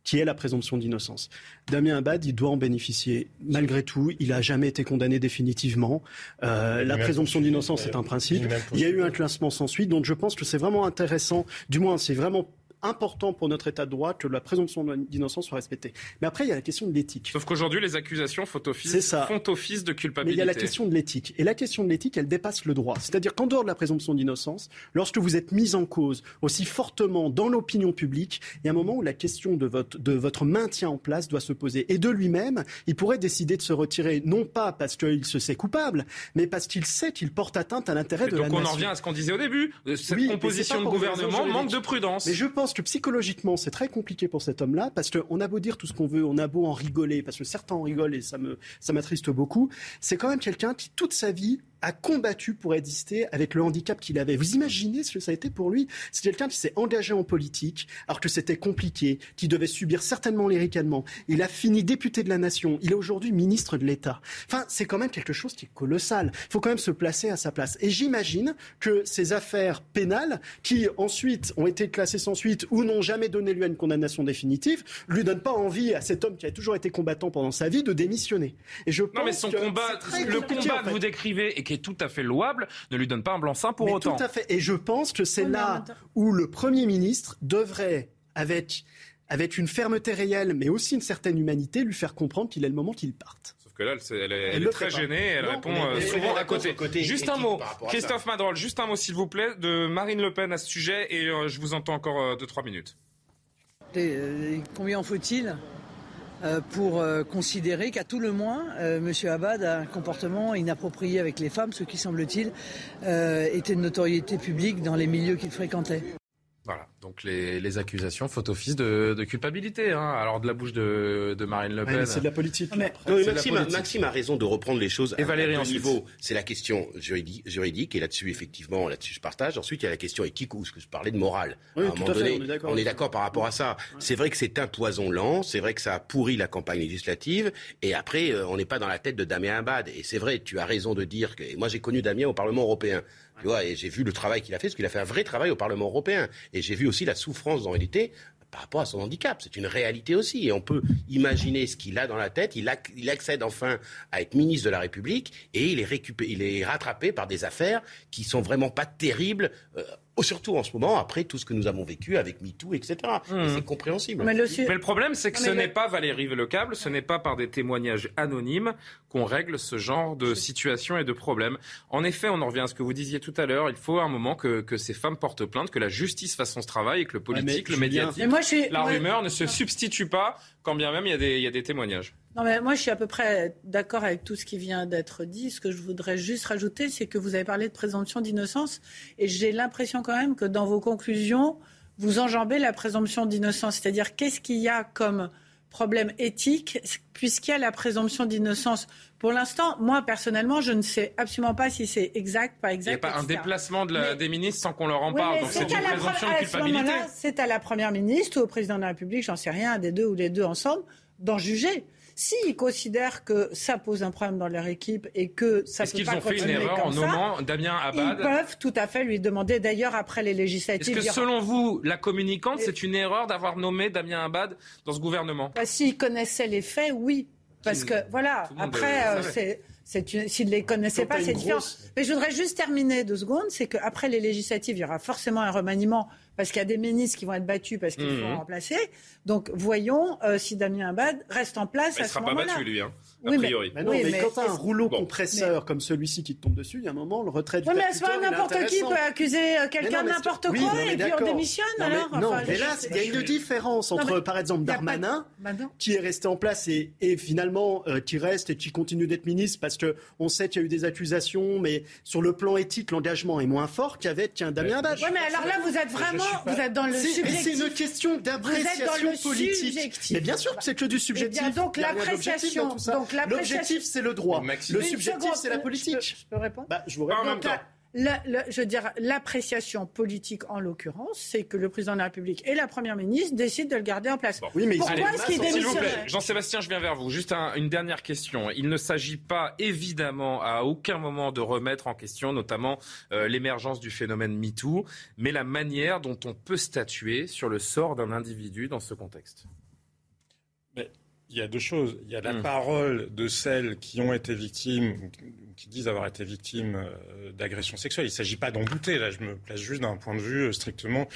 qui est la présomption d'innocence. Damien Abad, il doit en bénéficier. Malgré tout, il n'a jamais été condamné définitivement. Euh, la présomption d'innocence est un principe. Il y a eu un classement sans suite, donc je pense que c'est vraiment intéressant, du moins c'est vraiment important pour notre État de droit que la présomption d'innocence soit respectée. Mais après, il y a la question de l'éthique. Sauf qu'aujourd'hui, les accusations font office, font office de culpabilité. Mais il y a la question de l'éthique. Et la question de l'éthique, elle dépasse le droit. C'est-à-dire qu'en dehors de la présomption d'innocence, lorsque vous êtes mis en cause aussi fortement dans l'opinion publique, il y a un moment où la question de votre, de votre maintien en place doit se poser. Et de lui-même, il pourrait décider de se retirer, non pas parce qu'il se sait coupable, mais parce qu'il sait qu'il porte atteinte à l'intérêt de la nation. Donc on en revient à ce qu'on disait au début. Cette composition de gouvernement manque de prudence. Mais je pense que psychologiquement, c'est très compliqué pour cet homme-là, parce qu'on a beau dire tout ce qu'on veut, on a beau en rigoler, parce que certains en rigolent et ça ça m'attriste beaucoup. C'est quand même quelqu'un qui toute sa vie a combattu pour exister avec le handicap qu'il avait. Vous imaginez ce que ça a été pour lui? C'est quelqu'un qui s'est engagé en politique alors que c'était compliqué, qui devait subir certainement les ricanements. Il a fini député de la nation. Il est aujourd'hui ministre de l'État. Enfin, c'est quand même quelque chose qui est colossal. Il faut quand même se placer à sa place. Et j'imagine que ces affaires pénales, qui ensuite ont été classées sans suite ou n'ont jamais donné lieu à une condamnation définitive, lui donnent pas envie à cet homme qui a toujours été combattant pendant sa vie de démissionner. Et je pense non, mais son combat, le combat que vous décrivez qui est tout à fait louable, ne lui donne pas un blanc-seing pour autant. Tout à fait. Et je pense que c'est là où le Premier ministre devrait, avec, avec une fermeté réelle, mais aussi une certaine humanité, lui faire comprendre qu'il est le moment qu'il parte. Sauf que là, elle, est, très gênée, elle répond euh, souvent à côté. Juste un mot, Christophe Madrol, juste un mot s'il vous plaît, de Marine Le Pen à ce sujet, et euh, je vous entends encore 2-3 euh, minutes. combien en faut-il? Pour euh, considérer qu'à tout le moins, euh, M. Abad a un comportement inapproprié avec les femmes, ce qui semble-t-il était une notoriété publique dans les milieux qu'il fréquentait. Voilà, donc les, accusations font office de, culpabilité. Hein. Alors de la bouche de, Marine Le Pen. c'est de la politique. Maxime, a raison de reprendre les choses et à un niveau. C'est la question juridique, et là-dessus effectivement, là-dessus je partage. Ensuite il y a la question éthique où je parlais de morale. à un moment donné, on est d'accord par rapport à ça. C'est vrai que c'est un poison lent, c'est vrai que ça a pourri la campagne législative, et après euh, on n'est pas dans la tête de Damien Abad. Et c'est vrai, tu as raison de dire que. moi j'ai connu Damien au Parlement européen. Et j'ai vu le travail qu'il a fait, parce qu'il a fait un vrai travail au Parlement européen. Et j'ai vu aussi la souffrance en réalité par rapport à son handicap. C'est une réalité aussi. Et on peut imaginer ce qu'il a dans la tête. Il, accède enfin à être ministre de la République et il est, il est rattrapé par des affaires qui sont vraiment pas terribles. Euh, surtout en ce moment, après tout ce que nous avons vécu avec MeToo, etc. Mmh. C'est compréhensible. Mais le, problème, c'est que ce n'est pas Valérie Lecable, ce n'est pas par des témoignages anonymes qu'on règle ce genre de situation et de problème. En effet, on en revient à ce que vous disiez tout à l'heure, il faut un moment que, ces femmes portent plainte, que la justice fasse son travail et que le politique, le médiatique, la rumeur ne se substitue pas, quand bien même il y a des témoignages. Non, mais moi, je suis à peu près d'accord avec tout ce qui vient d'être dit. Ce que je voudrais juste rajouter, c'est que vous avez parlé de présomption d'innocence. Et j'ai l'impression quand même que dans vos conclusions, vous enjambez la présomption d'innocence. C'est-à-dire, qu'est-ce qu'il y a comme problème éthique puisqu'il y a la présomption d'innocence? Pour l'instant, moi personnellement, je ne sais absolument pas si c'est exact, pas exact. Il n'y a pas un déplacement des ministres sans qu'on leur en parle. donc c'est une présomption de culpabilité. C'est à la première ministre ou au président de la République, j'en sais rien, des deux ou les deux ensemble, d'en juger. S'ils considèrent que ça pose un problème dans leur équipe et que ça peut pas continuer Est-ce qu'ils ont fait une erreur en nommant Damien Abad Ils peuvent tout à fait lui demander. D'ailleurs, après les législatives. Est-ce que selon vous, la communicante, c'est une erreur d'avoir nommé Damien Abad dans ce gouvernement? Bah, S'ils connaissaient les faits, oui. Parce que voilà, après, euh, c'est S'ils ne les connaissaient pas, c'est différent. Mais je voudrais juste terminer deux secondes. C'est qu'après les législatives, il y aura forcément un remaniement parce qu'il y a des ministres qui vont être battus parce qu'ils sont mmh. remplacés. Donc voyons euh, si Damien Abad reste en place il ne sera pas battu, lui. Hein oui, Mais, quand tu as un rouleau compresseur comme celui-ci qui te tombe dessus, il y a un moment, le retrait du Oui, mais pas n'importe qui peut accuser euh, quelqu'un de n'importe quoi et puis on démissionne alors. Non, mais là, il y a une différence entre, par exemple, Darmanin, qui est resté en place et, finalement euh, qui reste et qui continue d'être ministre parce qu'on sait qu'il y a eu des accusations, mais sur le plan éthique, l'engagement est moins fort qu'avec un Damien Abad. Oui, mais alors là, vous êtes vraiment, vous êtes dans le subjectif. C'est une question d'appréciation politique. Mais bien sûr que c'est que du subjectif. donc l'appréciation. L'objectif, c'est le droit. Le subjectif, c'est la politique. Je peux, répondre bah, Je vous réponds. je veux dire, l'appréciation politique, en l'occurrence, c'est que le président de la République et la première ministre décident de le garder en place. Oui, mais Pourquoi est-ce qu'il démissionne Jean-Sébastien, je viens vers vous. Juste une dernière question. Il ne s'agit pas, évidemment, à aucun moment de remettre en question, notamment, euh, l'émergence du phénomène MeToo, mais la manière dont on peut statuer sur le sort d'un individu dans ce contexte. Il y a deux choses. Il y a la hmm. parole de celles qui ont été victimes, qui disent avoir été victimes euh, d'agressions sexuelles. Il ne s'agit pas d'en douter. Là, je me place juste d'un point de vue euh, strictement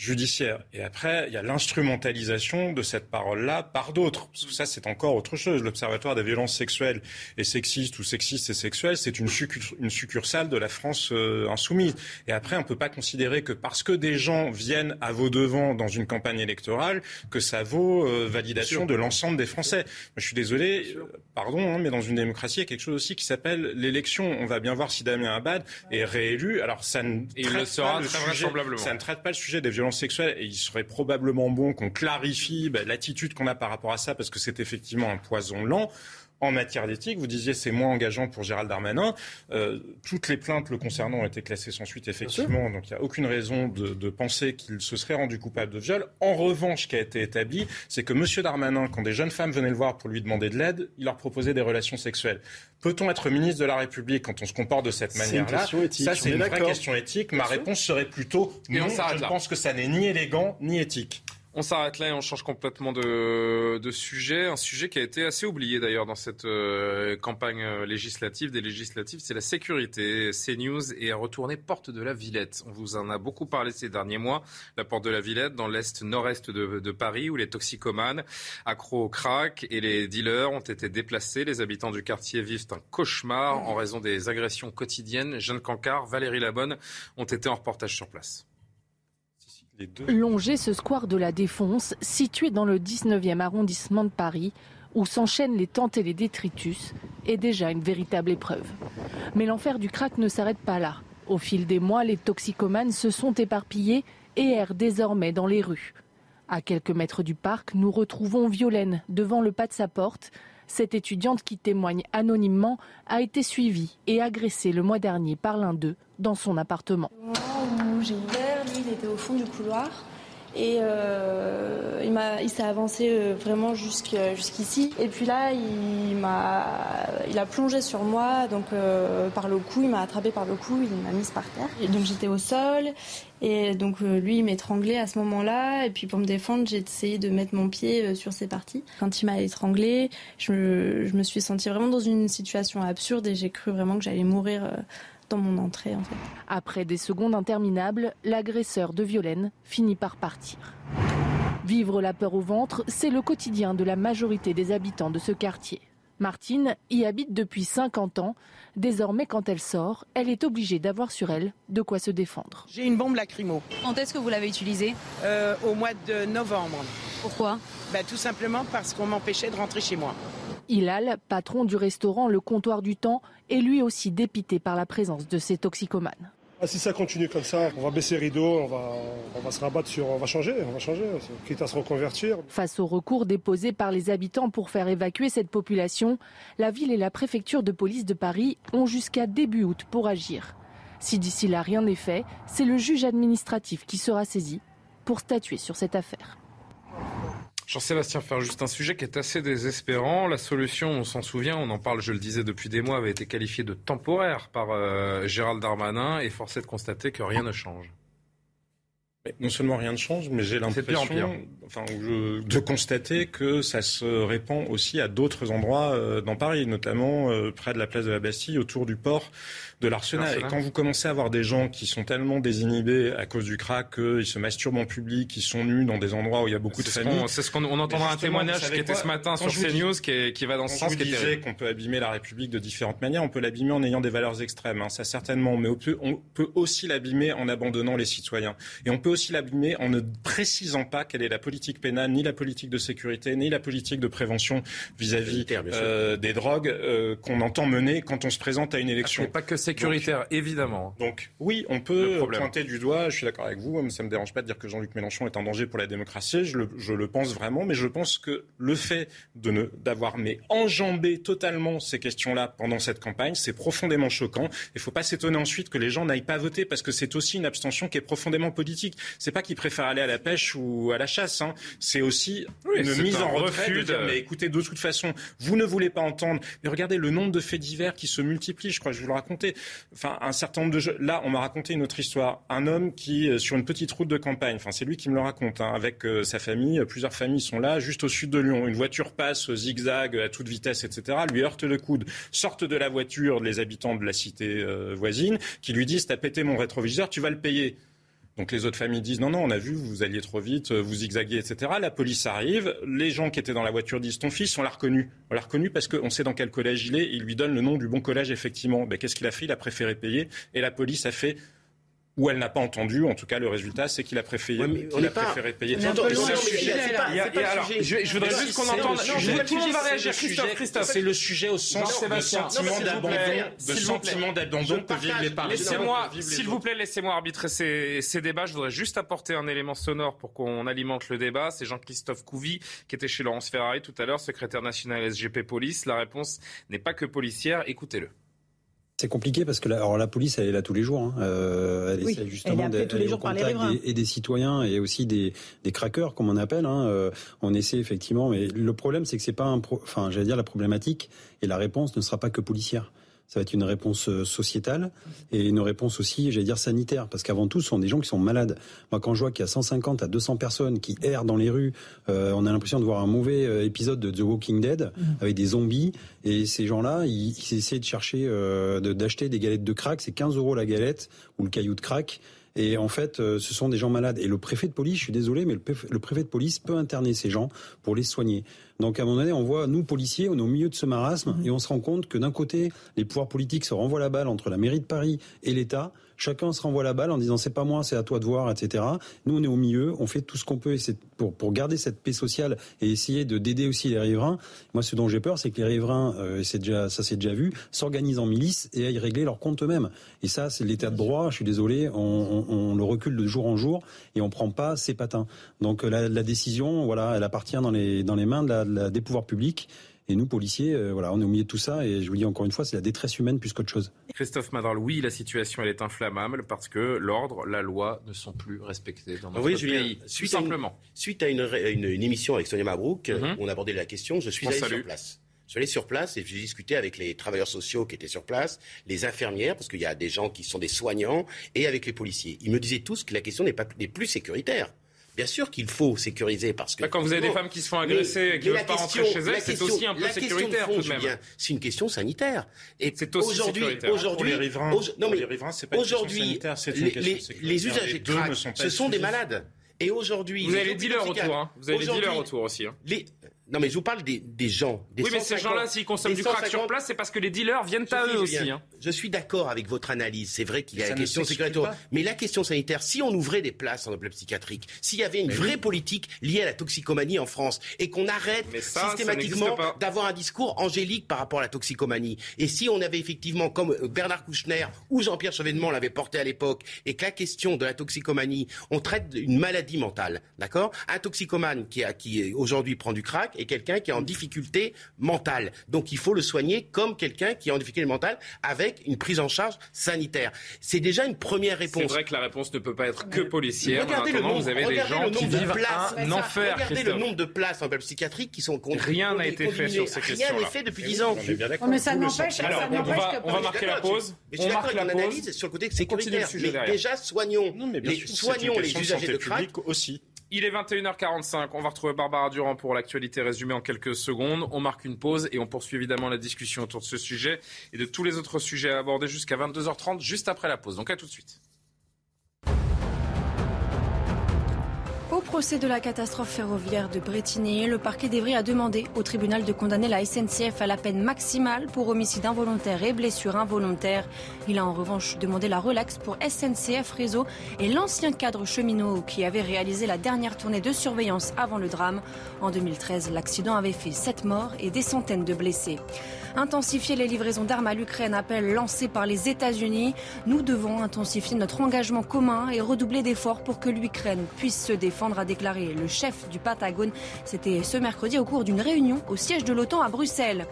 judiciaire. Et après, il y a l'instrumentalisation de cette parole-là par d'autres. Parce que ça, c'est encore autre chose. L'Observatoire des violences sexuelles et sexistes ou sexistes et sexuelles, c'est une, succursale de la France euh, insoumise. Et après, on ne peut pas considérer que parce que des gens viennent à vos devants dans une campagne électorale, que ça vaut validation de l'ensemble des Français. je suis désolé, pardon, hein, mais dans une démocratie, il y a quelque chose aussi qui s'appelle l'élection, on va bien voir si Damien Abad est réélu. Alors ça ne, traite, pas le sujet, ça ne traite pas le sujet des violences sexuelles et il serait probablement bon qu'on clarifie ben, l'attitude qu'on a par rapport à ça parce que c'est effectivement un poison lent en matière d'éthique. Vous disiez c'est moins engageant pour Gérald Darmanin. Euh, toutes les plaintes le concernant ont été classées sans suite, effectivement. Donc il n'y a aucune raison de, penser qu'il se serait rendu coupable de viol. En revanche, ce qui a été établi, c'est que M. Darmanin, quand des jeunes femmes venaient le voir pour lui demander de l'aide, il leur proposait des relations sexuelles. Peut-on être ministre de la République quand on se comporte de cette manière-là? Ça, c'est une vraie question éthique. Ma réponse serait plutôt non. Je pense que ça n'est ni élégant ni éthique. On s'arrête là et on change complètement de, sujet. Un sujet qui a été assez oublié d'ailleurs dans cette euh, campagne euh, législative, des législatives, c'est la sécurité. CNews est retourné porte de la Villette. On vous en a beaucoup parlé ces derniers mois. La porte de la Villette, dans l'est nord-est de, de, Paris, où les toxicomanes, accros au crack et les dealers ont été déplacés. Les habitants du quartier vivent un cauchemar en raison des agressions quotidiennes. Jeanne Cancard, Valérie Labonne ont été en reportage sur place. Longer ce square de la Défense, situé dans le 19e arrondissement de Paris, où s'enchaînent les tentes et les détritus, est déjà une véritable épreuve. Mais l'enfer du crack ne s'arrête pas là. Au fil des mois, les toxicomanes se sont éparpillés et errent désormais dans les rues. À quelques mètres du parc, nous retrouvons Violaine devant le pas de sa porte. Cette étudiante qui témoigne anonymement a été suivie et agressée le mois dernier par l'un d'eux dans son appartement il était au fond du couloir. Et euh, il, m'a, il s'est avancé euh, vraiment jusqu'ici. Et puis là, il, m'a, il a plongé sur moi, donc euh, par le cou, il m'a attrapé par le cou, il m'a mise par terre. Et donc j'étais au sol, et donc lui, il m'étranglait à ce moment-là. Et puis pour me défendre, j'ai essayé de mettre mon pied sur ses parties. Quand il m'a étranglé, je, je me suis sentie vraiment dans une situation absurde et j'ai cru vraiment que j'allais mourir dans mon entrée. En fait. Après des secondes interminables, l'agresseur de Violaine finit par partir. Vivre la peur au ventre, c'est le quotidien de la majorité des habitants de ce quartier. Martine y habite depuis 50 ans. Désormais, quand elle sort, elle est obligée d'avoir sur elle de quoi se défendre. J'ai une bombe lacrymo. Quand est-ce que vous l'avez utilisée? Euh, Au mois de novembre. Pourquoi? Bah, Tout simplement parce qu'on m'empêchait de rentrer chez moi. Hilal, patron du restaurant Le Comptoir du Temps, est lui aussi dépité par la présence de ces toxicomanes. Ah, si ça continue comme ça, on va baisser les rideaux, on va, on va se rabattre sur, on va changer, on va changer, quitte à se reconvertir. Face au recours déposé par les habitants pour faire évacuer cette population, la ville et la préfecture de police de Paris ont jusqu'à début août pour agir. Si d'ici là rien n'est fait, c'est le juge administratif qui sera saisi pour statuer sur cette affaire. Jean-Sébastien faire juste un sujet qui est assez désespérant. La solution, on s'en souvient, on en parle, je le disais depuis des mois, avait été qualifiée de temporaire par euh, Gérald Darmanin et forcé de constater que rien ne change. non seulement rien ne change, mais j'ai l'impression enfin, de constater que ça se répand aussi à d'autres endroits euh, dans Paris, notamment euh, près de la place de la Bastille, autour du port de l'arsenal. Et quand vous commencez à avoir des gens qui sont tellement désinhibés à cause du crack qu'ils se masturbent en public, qui sont nus dans des endroits où il y a beaucoup de familles. C'est ce qu'on on entendra un témoignage qui était ce matin sur CNews qui, qui va dans ce sens. qui disais qu'on peut abîmer la République de différentes manières. On peut l'abîmer en ayant des valeurs extrêmes, hein, ça certainement. Mais on peut, on peut aussi l'abîmer en abandonnant les citoyens. Et on peut aussi l'abîmer en ne précisant pas quelle est la politique pénale, ni la politique de sécurité, ni la politique de prévention vis-à-vis euh, des drogues euh, qu'on entend mener quand on se présente à une élection. pas que sécuritaire, évidemment. Donc oui, on peut pointer du doigt, je suis d'accord avec vous, ça ne me dérange pas de dire que Jean-Luc Mélenchon est en danger pour la démocratie, je le, je le pense vraiment, mais je pense que le fait d'avoir mais enjambé totalement ces questions-là pendant cette campagne, c'est profondément choquant. Il ne faut pas s'étonner ensuite que les gens n'aillent pas voter parce que c'est aussi une abstention qui est profondément politique. C'est pas qu'il préfère aller à la pêche ou à la chasse. Hein. C'est aussi une mise en retrait de dire, mais écoutez, de toute façon, vous ne voulez pas entendre. Mais regardez le nombre de faits divers qui se multiplient. Je crois que je vous le racontais. Enfin, un certain nombre de jeux. Là, on m'a raconté une autre histoire. Un homme qui, euh, sur une petite route de campagne, enfin, c'est lui qui me le raconte, hein, avec euh, sa famille, plusieurs familles sont là, juste au sud de Lyon. Une voiture passe zigzag à toute vitesse, etc. Lui heurte le coude. Sortent de la voiture les habitants de la cité euh, voisine qui lui disent "T'as pété mon rétroviseur, tu vas le payer." Donc les autres familles disent non, non, on a vu, vous alliez trop vite, vous zigzaguez, etc. La police arrive, les gens qui étaient dans la voiture disent ton fils, on l'a reconnu. On l'a reconnu parce qu'on sait dans quel collège il est, il lui donne le nom du bon collège, effectivement. Ben, Qu'est-ce qu'il a fait? Il a préféré payer et la police a fait ou elle n'a pas entendu. En tout cas, le résultat, c'est qu'il a préféré, on a préféré payer. je, voudrais juste qu'on entende. tout le monde va réagir. Christophe, C'est le sujet au sens de sentiment d'abandon, de sentiment d'abandon que vivent les Parisiens. s'il vous plaît, laissez-moi arbitrer ces, ces débats. Je voudrais juste apporter un élément sonore pour qu'on alimente le débat. C'est Jean-Christophe Couvi qui était chez Laurence Ferrari tout à l'heure, secrétaire national SGP Police. La réponse n'est pas que policière. Écoutez-le. C'est compliqué parce que la, alors la police, elle est là tous les jours. Hein. Euh, elle essaie justement d'aller au contact des, et des citoyens et aussi des, des craqueurs, comme on appelle. Hein. Euh, on essaie effectivement, mais le problème, c'est que c'est pas un, pro... enfin, j'allais dire la problématique et la réponse ne sera pas que policière ça va être une réponse euh, sociétale et une réponse aussi, j'allais dire, sanitaire. Parce qu'avant tout, ce sont des gens qui sont malades. Moi, quand je vois qu'il y a 150 à 200 personnes qui errent dans les rues, euh, on a l'impression de voir un mauvais euh, épisode de The Walking Dead mmh. avec des zombies. Et ces gens-là, ils, ils essaient de chercher, euh, d'acheter des galettes de crack. C'est 15 euros la galette ou le caillou de crack. Et en fait, euh, ce sont des gens malades. Et le préfet de police, je suis désolé, mais le préfet de police peut interner ces gens pour les soigner. Donc à un moment donné, on voit, nous, policiers, on est au milieu de ce marasme mmh. et on se rend compte que d'un côté, les pouvoirs politiques se renvoient la balle entre la mairie de Paris et l'État. Chacun se renvoie la balle en disant c'est pas moi, c'est à toi de voir, etc. Nous, on est au milieu, on fait tout ce qu'on peut pour, pour garder cette paix sociale et essayer de d'aider aussi les riverains. Moi, ce dont j'ai peur, c'est que les riverains, euh, c'est déjà, ça s'est déjà vu, s'organisent en milice et aillent régler leurs comptes eux-mêmes. Et ça, c'est l'état de droit. Je suis désolé, on, on, on, le recule de jour en jour et on prend pas ses patins. Donc la, la décision, voilà, elle appartient dans les dans les mains de la, de la, des pouvoirs publics. Et nous, policiers, euh, voilà, on est au milieu de tout ça. Et je vous dis encore une fois, c'est la détresse humaine plus qu'autre chose. Christophe Madral, oui, la situation elle est inflammable parce que l'ordre, la loi ne sont plus respectés dans notre oui, pays. suite simplement. À une, suite à une, une, une, émission avec Sonia Mabrouk, mm-hmm. on abordait la question. Je suis allé sur place. Je suis allé sur place et j'ai discuté avec les travailleurs sociaux qui étaient sur place, les infirmières, parce qu'il y a des gens qui sont des soignants, et avec les policiers. Ils me disaient tous que la question n'est pas n'est plus sécuritaire. Bien sûr qu'il faut sécuriser parce que. Bah, quand vous avez des femmes qui se font agresser et qui ne veulent pas rentrer chez elles, c'est aussi un peu sécuritaire tout de même. C'est une question sanitaire. Et c'est aussi aujourd'hui, aujourd'hui, pour les riverains, non, mais les riverains, c'est pas aujourd'hui, les, les, les usagers de crack, ce sont des malades. Et aujourd'hui, vous avez les dealers autour, hein. Vous avez les dealers autour aussi. Hein. Les, non, mais je vous parle des, des gens. Des oui, mais ces gens-là, s'ils consomment du crack sur place, c'est parce que les dealers viennent à eux aussi. Hein. Je suis d'accord avec votre analyse. C'est vrai qu'il y a la question sécuritaire. Mais la question sanitaire, si on ouvrait des places en hôpital psychiatrique, s'il y avait une mais vraie oui. politique liée à la toxicomanie en France et qu'on arrête ça, systématiquement d'avoir un discours angélique par rapport à la toxicomanie, et si on avait effectivement, comme Bernard Kouchner ou Jean-Pierre Chevènement l'avait porté à l'époque, et que la question de la toxicomanie, on traite une maladie mentale, d'accord? Un toxicomane qui, a, qui aujourd'hui prend du crack, et quelqu'un qui est en difficulté mentale. Donc il faut le soigner comme quelqu'un qui est en difficulté mentale avec une prise en charge sanitaire. C'est déjà une première réponse. C'est vrai que la réponse ne peut pas être que policière. Regardez le nombre, vous avez des gens qui vivent places, un enfer. Regardez le nombre de places en psychiatrique qui sont Rien n'a été fait sur ces questions. Rien n'est fait depuis 10 ans. Mais ça n'empêche On va marquer la pause. On marque la analyse sur le côté sécuritaire. Mais déjà soignons les usagers de crack aussi. Il est 21h45. On va retrouver Barbara Durand pour l'actualité résumée en quelques secondes. On marque une pause et on poursuit évidemment la discussion autour de ce sujet et de tous les autres sujets à aborder jusqu'à 22h30, juste après la pause. Donc à tout de suite. Au procès de la catastrophe ferroviaire de Bretigny, le parquet d'Evry a demandé au tribunal de condamner la SNCF à la peine maximale pour homicide involontaire et blessure involontaire. Il a en revanche demandé la relaxe pour SNCF Réseau et l'ancien cadre cheminot qui avait réalisé la dernière tournée de surveillance avant le drame. En 2013, l'accident avait fait 7 morts et des centaines de blessés. Intensifier les livraisons d'armes à l'Ukraine, appel lancé par les États-Unis. Nous devons intensifier notre engagement commun et redoubler d'efforts pour que l'Ukraine puisse se défendre a déclaré le chef du Patagone. C'était ce mercredi au cours d'une réunion au siège de l'OTAN à Bruxelles.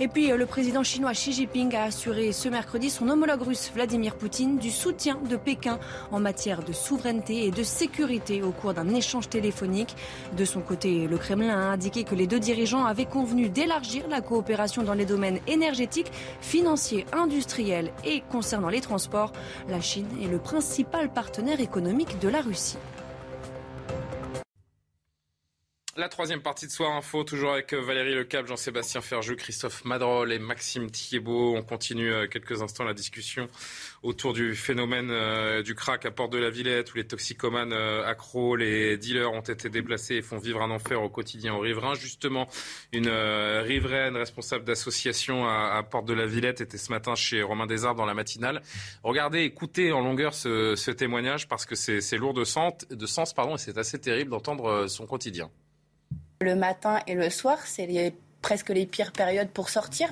Et puis le président chinois Xi Jinping a assuré ce mercredi son homologue russe Vladimir Poutine du soutien de Pékin en matière de souveraineté et de sécurité au cours d'un échange téléphonique. De son côté, le Kremlin a indiqué que les deux dirigeants avaient convenu d'élargir la coopération dans les domaines énergétiques, financiers, et concernant les transports. La Chine est le principal partenaire économique de la Russie. La troisième partie de Soir Info, toujours avec euh, Valérie Lecap, Jean-Sébastien Ferjou, Christophe Madrol et Maxime Thiebaud. On continue euh, quelques instants la discussion autour du phénomène euh, du crack à Porte de la Villette, où les toxicomanes accros, les dealers ont été déplacés et font vivre un enfer au quotidien aux riverains. Justement, une riveraine responsable d'association à, Porte de la Villette était ce matin chez Romain Desarbes dans la matinale. Regardez, écoutez en longueur ce, témoignage parce que c'est lourd de sens, de sens pardon, et c'est assez terrible d'entendre son quotidien. Le matin et le soir, c'est presque les pires périodes pour sortir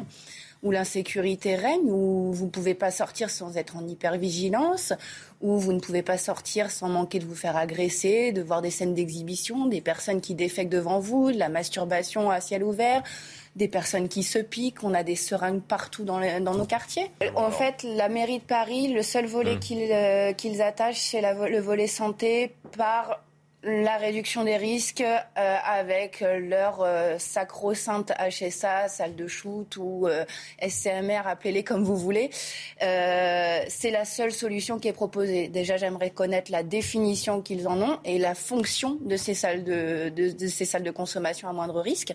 où l'insécurité règne, où vous ne pouvez pas sortir sans être en hypervigilance, où vous ne pouvez pas sortir sans manquer de vous faire agresser, de voir des scènes d'exhibition, des personnes qui défèquent devant vous, de la masturbation à ciel ouvert, des personnes qui se piquent, on a des seringues partout dans, nos quartiers. En fait, la mairie de Paris, le seul volet mmh. euh, qu'ils attachent, c'est le volet santé par la réduction des risques euh, avec leur euh, sacro-sainte HSA, salle de shoot ou euh, SCMR, appelez-les comme vous voulez. c'est la seule solution qui est proposée. Déjà, j'aimerais connaître la définition qu'ils en ont et la fonction de ces salles de, de ces salles de consommation à moindre risque.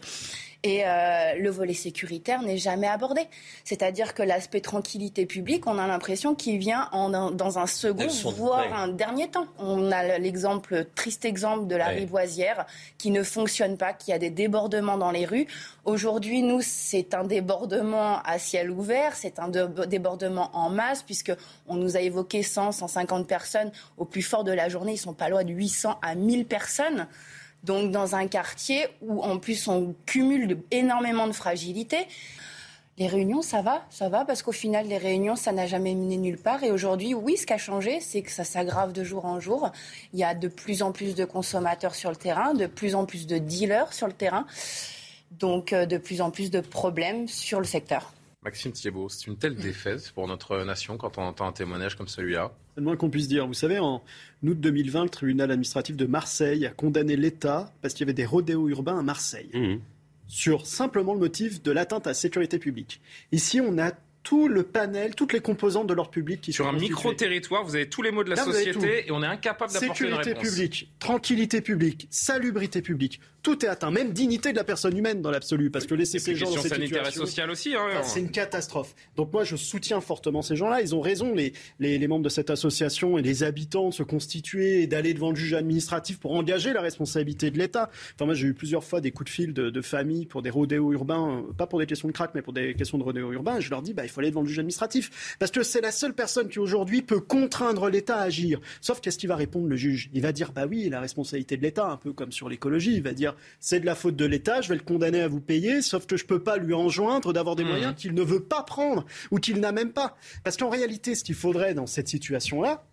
Et euh, le volet sécuritaire n'est jamais abordé. C'est-à-dire que l'aspect tranquillité publique, on a l'impression qu'il vient en, dans un second, voire un dernier temps. On a l'exemple, triste exemple de la rivoisière qui ne fonctionne pas, qui a des débordements dans les rues. Aujourd'hui, nous, c'est un débordement à ciel ouvert, c'est un débordement en masse, puisque on nous a évoqué 100, 150 personnes. Au plus fort de la journée, ils sont pas loin de 800 à 1000 personnes. Donc dans un quartier où en plus on cumule énormément de fragilité. Les réunions, ça va, ça va, parce qu'au final, les réunions, ça n'a jamais mené nulle part. Et aujourd'hui, oui, ce qui a changé, c'est que ça s'aggrave de jour en jour. Il y a de plus en plus de consommateurs sur le terrain, de plus en plus de dealers sur le terrain, donc euh, de plus en plus de problèmes sur le secteur. Maxime Thiebaud, c'est une telle défaite pour notre nation quand on entend un témoignage comme celui-là C'est le moins qu'on puisse dire. Vous savez, en août 2020, le tribunal administratif de Marseille a condamné l'État parce qu'il y avait des rodéos urbains à Marseille. Mmh. Sur simplement le motif de l'atteinte à la sécurité publique. Ici, on a tout le panel, toutes les composantes de l'ordre public qui Sur un micro-territoire, vous avez tous les mots de la société et on est incapable d'apporter une réponse. Sécurité publique, tranquillité publique, salubrité publique, tout est atteint, même dignité de la personne humaine dans l'absolu, parce que laisser ces gens dans cette sanitaire et sociale aussi. Hein, c'est une catastrophe. Donc moi, je soutiens fortement ces gens-là. Ils ont raison, les, les, membres de cette association et les habitants, de se constituer et d'aller devant le juge administratif pour engager la responsabilité de l'État. Enfin, moi, j'ai eu plusieurs fois des coups de fil de, de familles pour des rodéos urbains, euh, pas pour des questions de crack, mais pour des questions de rodéos urbains. Et je leur dis, bah, il faut aller devant le juge administratif, parce que c'est la seule personne qui aujourd'hui peut contraindre l'État à agir. Sauf qu'est-ce qu'il va répondre le juge? Il va dire, bah oui, la responsabilité de l'État, un peu comme sur l'écologie. Il va dire, c'est de la faute de l'État, je vais le condamner à vous payer, sauf que je ne peux pas lui enjoindre d'avoir des mmh. moyens qu'il ne veut pas prendre ou qu'il n'a même pas. Parce qu'en réalité, ce qu'il faudrait dans cette situation-là,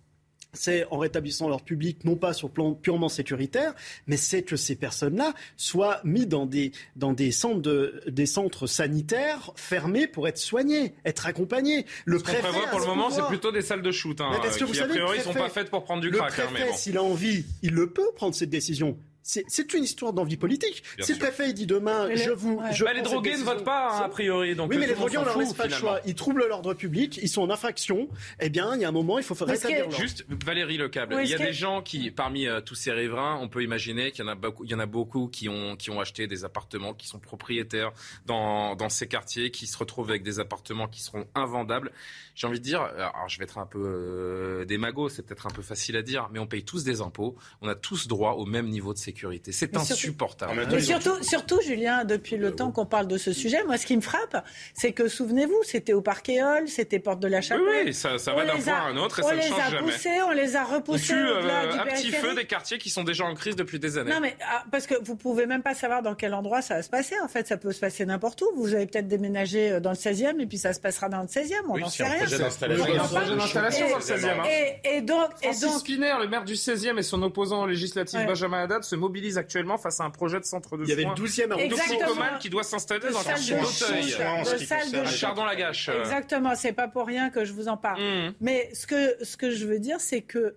c'est en rétablissant leur public, non pas sur plan purement sécuritaire, mais c'est que ces personnes-là soient mises dans des, dans des, centres, de, des centres sanitaires fermés pour être soignés, être accompagnés. Le Ce préfet prévoit pour le moment, c'est plutôt des salles de shoot, hein, qui a priori ne sont pas faites pour prendre du crack. Le hein, préfet, s'il a envie, il le peut prendre cette décision. C'est une histoire d'envie politique. si le préfet il dit demain, je vous. Je bah, les drogués ne votent pas, hein, a priori. Donc oui, mais les drogués, on leur laisse pas le choix. Ils troublent l'ordre public, ils sont en infraction. Eh bien, il y a un moment, il faut faire rétablir. Juste, Valérie Le Câble, il y a des gens qui, parmi euh, tous ces riverains, on peut imaginer qu'il y en a beaucoup, il y en a beaucoup qui ont, qui ont acheté des appartements, qui sont propriétaires dans, dans ces quartiers, qui se retrouvent avec des appartements qui seront invendables. J'ai envie de dire, alors je vais être un peu euh, démago, c'est peut-être un peu facile à dire, mais on paye tous des impôts, on a tous droit au même niveau de sécurité sécurité. C'est insupportable. Mais surtout, surtout, Julien, depuis le temps qu'on parle de ce sujet, moi, ce qui me frappe, c'est que, souvenez-vous, c'était au Parc Éole, c'était Porte de la Chapelle. Oui, oui ça, va d'un point à un autre et ça ne change jamais. On les a poussés, on les a repoussés. On euh, un petit feu des quartiers qui sont déjà en crise depuis des années. Non, mais ah, parce que vous pouvez même pas savoir dans quel endroit ça va se passer. En fait, ça peut se passer n'importe où. Vous avez peut-être déménagé euh, dans le 16e et puis ça se passera dans le 16e. On n'en sait rien. Il y a un projet d'installation dans le 16e. Hein. Et, donc, Francis Spinner, le maire du 16e et son opposant législatif Benjamin Haddad se mobilisent actuellement face à un projet de centre de soins. Il y avait le 12e arrondissement. qui doit s'installer dans le quartier d'Auteuil. Chardon-Lagache. Exactement. C'est pas pour rien que je vous en parle. Mmh. Mais ce que, ce que je veux dire, c'est que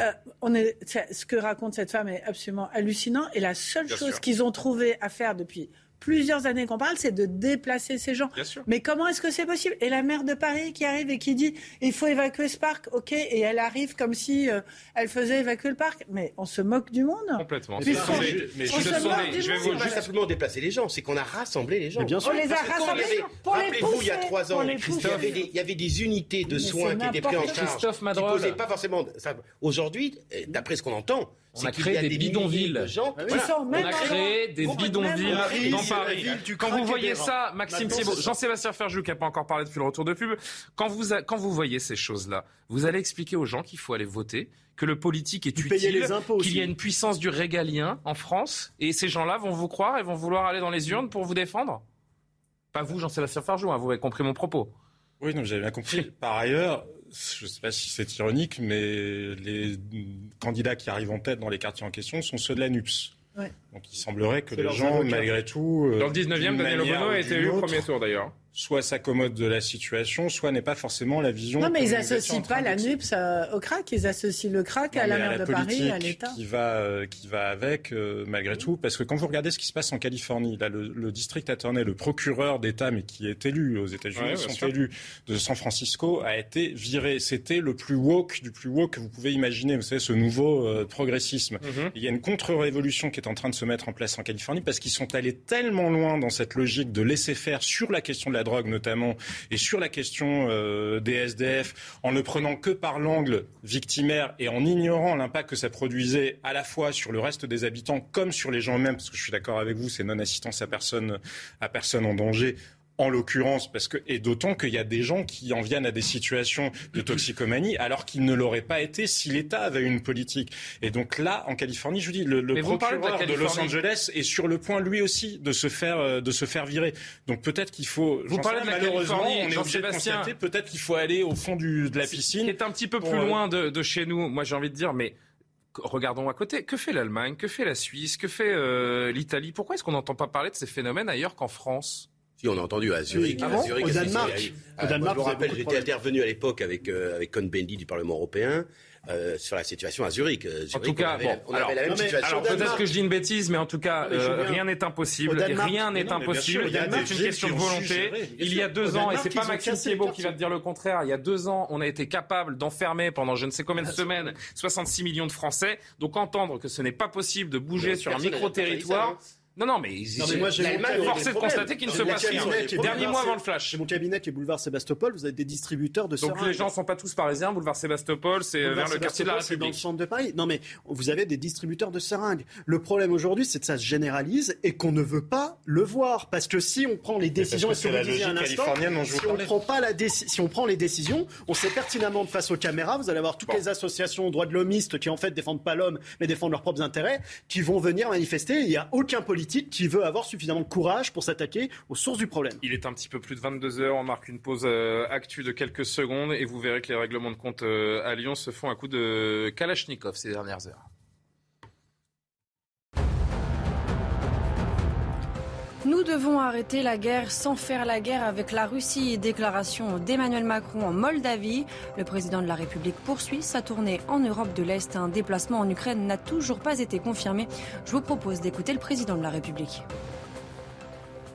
euh, on est, ce que raconte cette femme est absolument hallucinant. Et la seule chose qu'ils ont trouvé à faire depuis plusieurs années qu'on parle, c'est de déplacer ces gens. Mais comment est-ce que c'est possible? Et la maire de Paris qui arrive et qui dit il faut évacuer ce parc, ok, et elle arrive comme si euh, elle faisait évacuer le parc. Mais on se moque du monde. Complètement. Mais, mais, je, vais pas simplement déplacer les gens, c'est qu'on a rassemblé les gens. bien sûr. On les a rassemblés. Rappelez-vous, il y a trois ans, il y, avait des, unités de soins qui étaient prises en charge. Christophe Madrol. pas forcément. Aujourd'hui, d'après ce qu'on entend, on a créé des, bidonvilles. On a créé des bidonvilles dans Paris. Quand vous voyez ça, Maxime Thiebaud, Jean-Sébastien Ferjou qui n'a pas encore parlé depuis le retour de pub, quand vous, quand vous voyez ces choses-là, vous allez expliquer aux gens qu'il faut aller voter, que le politique est utile, qu'il y a une puissance du régalien en France, et ces gens-là vont vous croire et vont vouloir aller dans les urnes pour vous défendre? Pas vous, Jean-Sébastien Ferjou, hein, vous avez compris mon propos. Oui, non, j'avais bien compris. Par ailleurs, je ne sais pas si c'est ironique, mais les candidats qui arrivent en tête dans les quartiers en question sont ceux de la NUPS. Donc il semblerait que les gens, malgré tout. Dans le 19e, Daniel Obono a été élu au premier tour d'ailleurs soit s'accommode de la situation, soit n'est pas forcément la vision. Non, mais ils n'associent pas la NUPS au crack, ils associent le crack à la maire de Paris, à l'État. Qui va, euh, qui va avec, euh, malgré tout, parce que quand vous regardez ce qui se passe en Californie, là, le, district attorney, le procureur d'État, mais qui est élu aux États-Unis, sont élus de San Francisco, a été viré. C'était le plus woke du plus woke que vous pouvez imaginer. Vous savez, ce nouveau euh, progressisme. Mhm. Il y a une contre-révolution qui est en train de se mettre en place en Californie parce qu'ils sont allés tellement loin dans cette logique de laisser faire sur la question de la drogue notamment, et sur la question euh, des SDF, en ne prenant que par l'angle victimaire et en ignorant l'impact que ça produisait à la fois sur le reste des habitants comme sur les gens eux-mêmes, parce que je suis d'accord avec vous, c'est non-assistance à personne, à personne en danger en l'occurrence, parce que et d'autant qu'il y a des gens qui en viennent à des situations de toxicomanie alors qu'ils ne l'auraient pas été si l'État avait une politique. Et donc là, en Californie, je vous dis, le, procureur de, Los Angeles est sur le point lui aussi de se faire euh, de se faire virer. Donc peut-être qu'il faut. Vous parlez de la malheureusement, on est obligé de constater. Peut-être qu'il faut aller au fond du, de la piscine. Qui est un petit peu plus loin de, de chez nous. Moi, j'ai envie de dire, mais regardons à côté. Que fait l'Allemagne? Que fait la Suisse? Que fait euh, l'Italie? Pourquoi est-ce qu'on n'entend pas parler de ces phénomènes ailleurs qu'en France? Si, on a entendu à Zurich. Ah Zurich au Danemark. Au Danemark je me rappelle, j'étais intervenu à l'époque avec, euh, avec Cohn-Bendit du Parlement européen. Euh, sur la situation à Zurich. Euh, en tout cas, on avait, la même situation. peut-être que je dis une bêtise, mais en tout cas, euh, rien n'est impossible. Rien n'est impossible. C'est une question de volonté. Il y a deux ans, et c'est pas Maxime Thiebaud qui va te dire le contraire. Il y a deux ans, on a été capable d'enfermer pendant je ne sais combien de semaines 66 millions de Français. Donc entendre que ce n'est pas pas possible de bouger sur un micro territoire. Non, non, mais, non, mais moi, l'Allemagne forcé de constater qu'il ne se passe rien. Dernier mois avant le flash. C'est mon cabinet qui est boulevard Sébastopol. Vous avez des distributeurs de Donc les gens ne sont pas tous parisiens. Boulevard Sébastopol, c'est vers le quartier de la République. Dans le centre de Paris. Non, mais vous avez des distributeurs de seringues. Le problème aujourd'hui, c'est que ça se généralise et qu'on ne veut pas le voir. Parce que si on prend les décisions, et un instant, si on, prend pas la si on prend les décisions, on sait pertinemment de face aux caméras, vous allez avoir toutes les associations droits de l'homiste qui en fait défendent pas l'homme, mais défendent leurs propres intérêts, qui vont venir manifester. Il n'y a aucun politique qui veut avoir suffisamment de courage pour s'attaquer aux sources du problème. Il est un petit peu plus de 22 heures. On marque une pause euh, actu de quelques secondes et vous verrez que les règlements de compte euh, à Lyon se font un coup de Kalachnikov ces dernières heures. Nous devons arrêter la guerre sans faire la guerre avec la Russie. Déclaration d'Emmanuel Macron en Moldavie. Le président de la République poursuit sa tournée en Europe de l'Est. Un déplacement en Ukraine n'a toujours pas été confirmé. Je vous propose d'écouter le président de la République.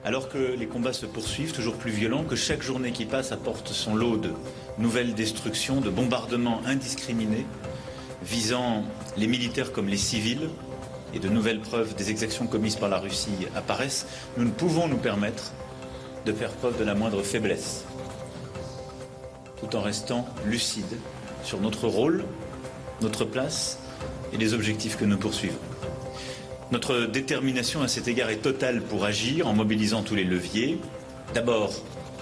Alors que les combats se poursuivent, toujours plus violents, que chaque journée qui passe apporte son lot de nouvelles destructions, de bombardements indiscriminés, visant les militaires comme les civils, et de nouvelles preuves des exactions commises par la Russie apparaissent, nous ne pouvons nous permettre de faire preuve de la moindre faiblesse, tout en restant lucides sur notre rôle, notre place et les objectifs que nous poursuivons. Notre détermination à cet égard est totale pour agir en mobilisant tous les leviers. D'abord,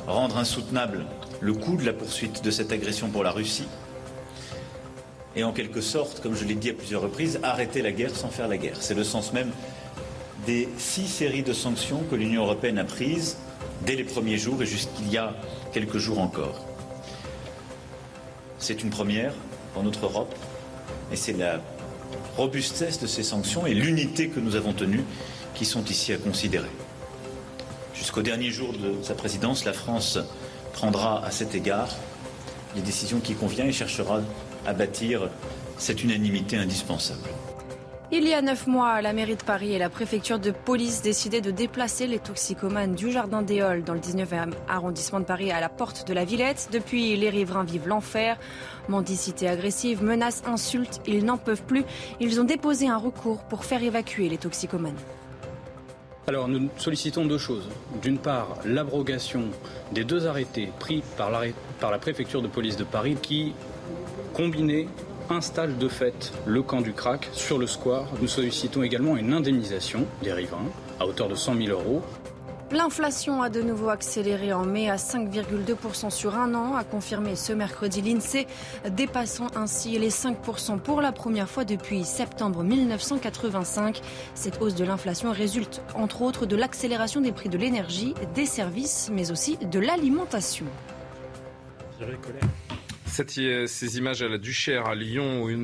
rendre insoutenable le coût de la poursuite de cette agression pour la Russie et en quelque sorte, comme je l'ai dit à plusieurs reprises, arrêter la guerre sans faire la guerre. C'est le sens même des six séries de sanctions que l'Union européenne a prises dès les premiers jours et jusqu'il y a quelques jours encore. C'est une première pour notre Europe et c'est la robustesse de ces sanctions et l'unité que nous avons tenue qui sont ici à considérer. Jusqu'au dernier jour de sa présidence, la France prendra à cet égard les décisions qui conviennent et cherchera à bâtir cette unanimité indispensable. Il y a neuf mois, la mairie de Paris et la préfecture de police décidaient de déplacer les toxicomanes du Jardin des Halles dans le 19e arrondissement de Paris à la porte de la Villette. Depuis, les riverains vivent l'enfer. Mendicité agressive, menaces, insultes, ils n'en peuvent plus. Ils ont déposé un recours pour faire évacuer les toxicomanes. Alors nous sollicitons deux choses. D'une part, l'abrogation des deux arrêtés pris par, par la préfecture de police de Paris qui, combinés, installe de fait le camp du crack sur le square. Nous sollicitons également une indemnisation des riverains à hauteur de 100 000 euros. L'inflation a de nouveau accéléré en mai à 5,2% sur un an, a confirmé ce mercredi l'INSEE, dépassant ainsi les 5% pour la première fois depuis septembre 1985. Cette hausse de l'inflation résulte entre autres de l'accélération des prix de l'énergie, des services, mais aussi de l'alimentation. Euh, ces images à la Duchère à Lyon où une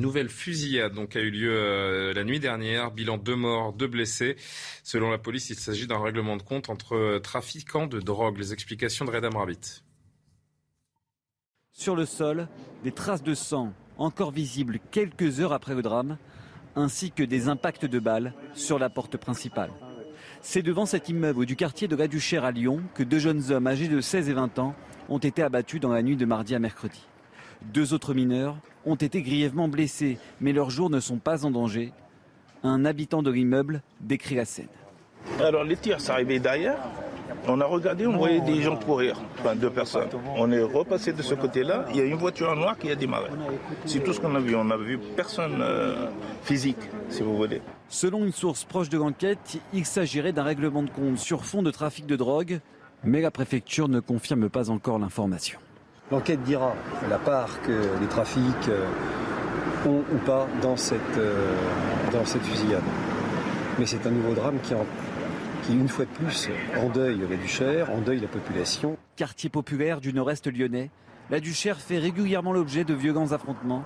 nouvelle, fusillade donc, a eu lieu euh, la nuit dernière. Bilan deux morts, deux blessés. Selon la police, il s'agit d'un règlement de compte entre euh, trafiquants de drogue. Les explications de Redam Rabbit. Sur le sol, des traces de sang encore visibles quelques heures après le drame, ainsi que des impacts de balles sur la porte principale. C'est devant cet immeuble du quartier de la à Lyon que deux jeunes hommes âgés de 16 et 20 ans ont été abattus dans la nuit de mardi à mercredi. Deux autres mineurs ont été grièvement blessés, mais leurs jours ne sont pas en danger. Un habitant de l'immeuble décrit la scène. Alors les tirs s'arrivaient derrière. On a regardé, on voyait des gens courir, enfin deux personnes. On est repassé de ce côté-là, il y a une voiture noire qui a démarré. C'est tout ce qu'on a vu. On n'a vu personne euh, physique, si vous voulez. Selon une source proche de l'enquête, il s'agirait d'un règlement de compte sur fond de trafic de drogue mais la préfecture ne confirme pas encore l'information. L'enquête dira la part que les trafics euh, ont ou pas dans cette, euh, dans cette fusillade. Mais c'est un nouveau drame qui, qui, une fois de plus, endeuille la Duchère, endeuille la population. Quartier populaire du nord-est lyonnais, la Duchère fait régulièrement l'objet de violents affrontements.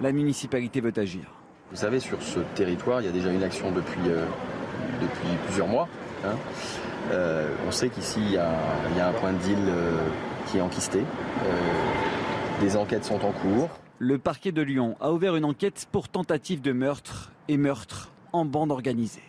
La municipalité veut agir. Vous savez, sur ce territoire, il y a déjà une action depuis, euh, depuis plusieurs mois. Hein. Euh, on sait qu'ici, il y, a un point de deal euh, qui est enquisté. Euh, des enquêtes sont en cours. Le parquet de Lyon a ouvert une enquête pour tentative de meurtre et meurtre en bande organisée.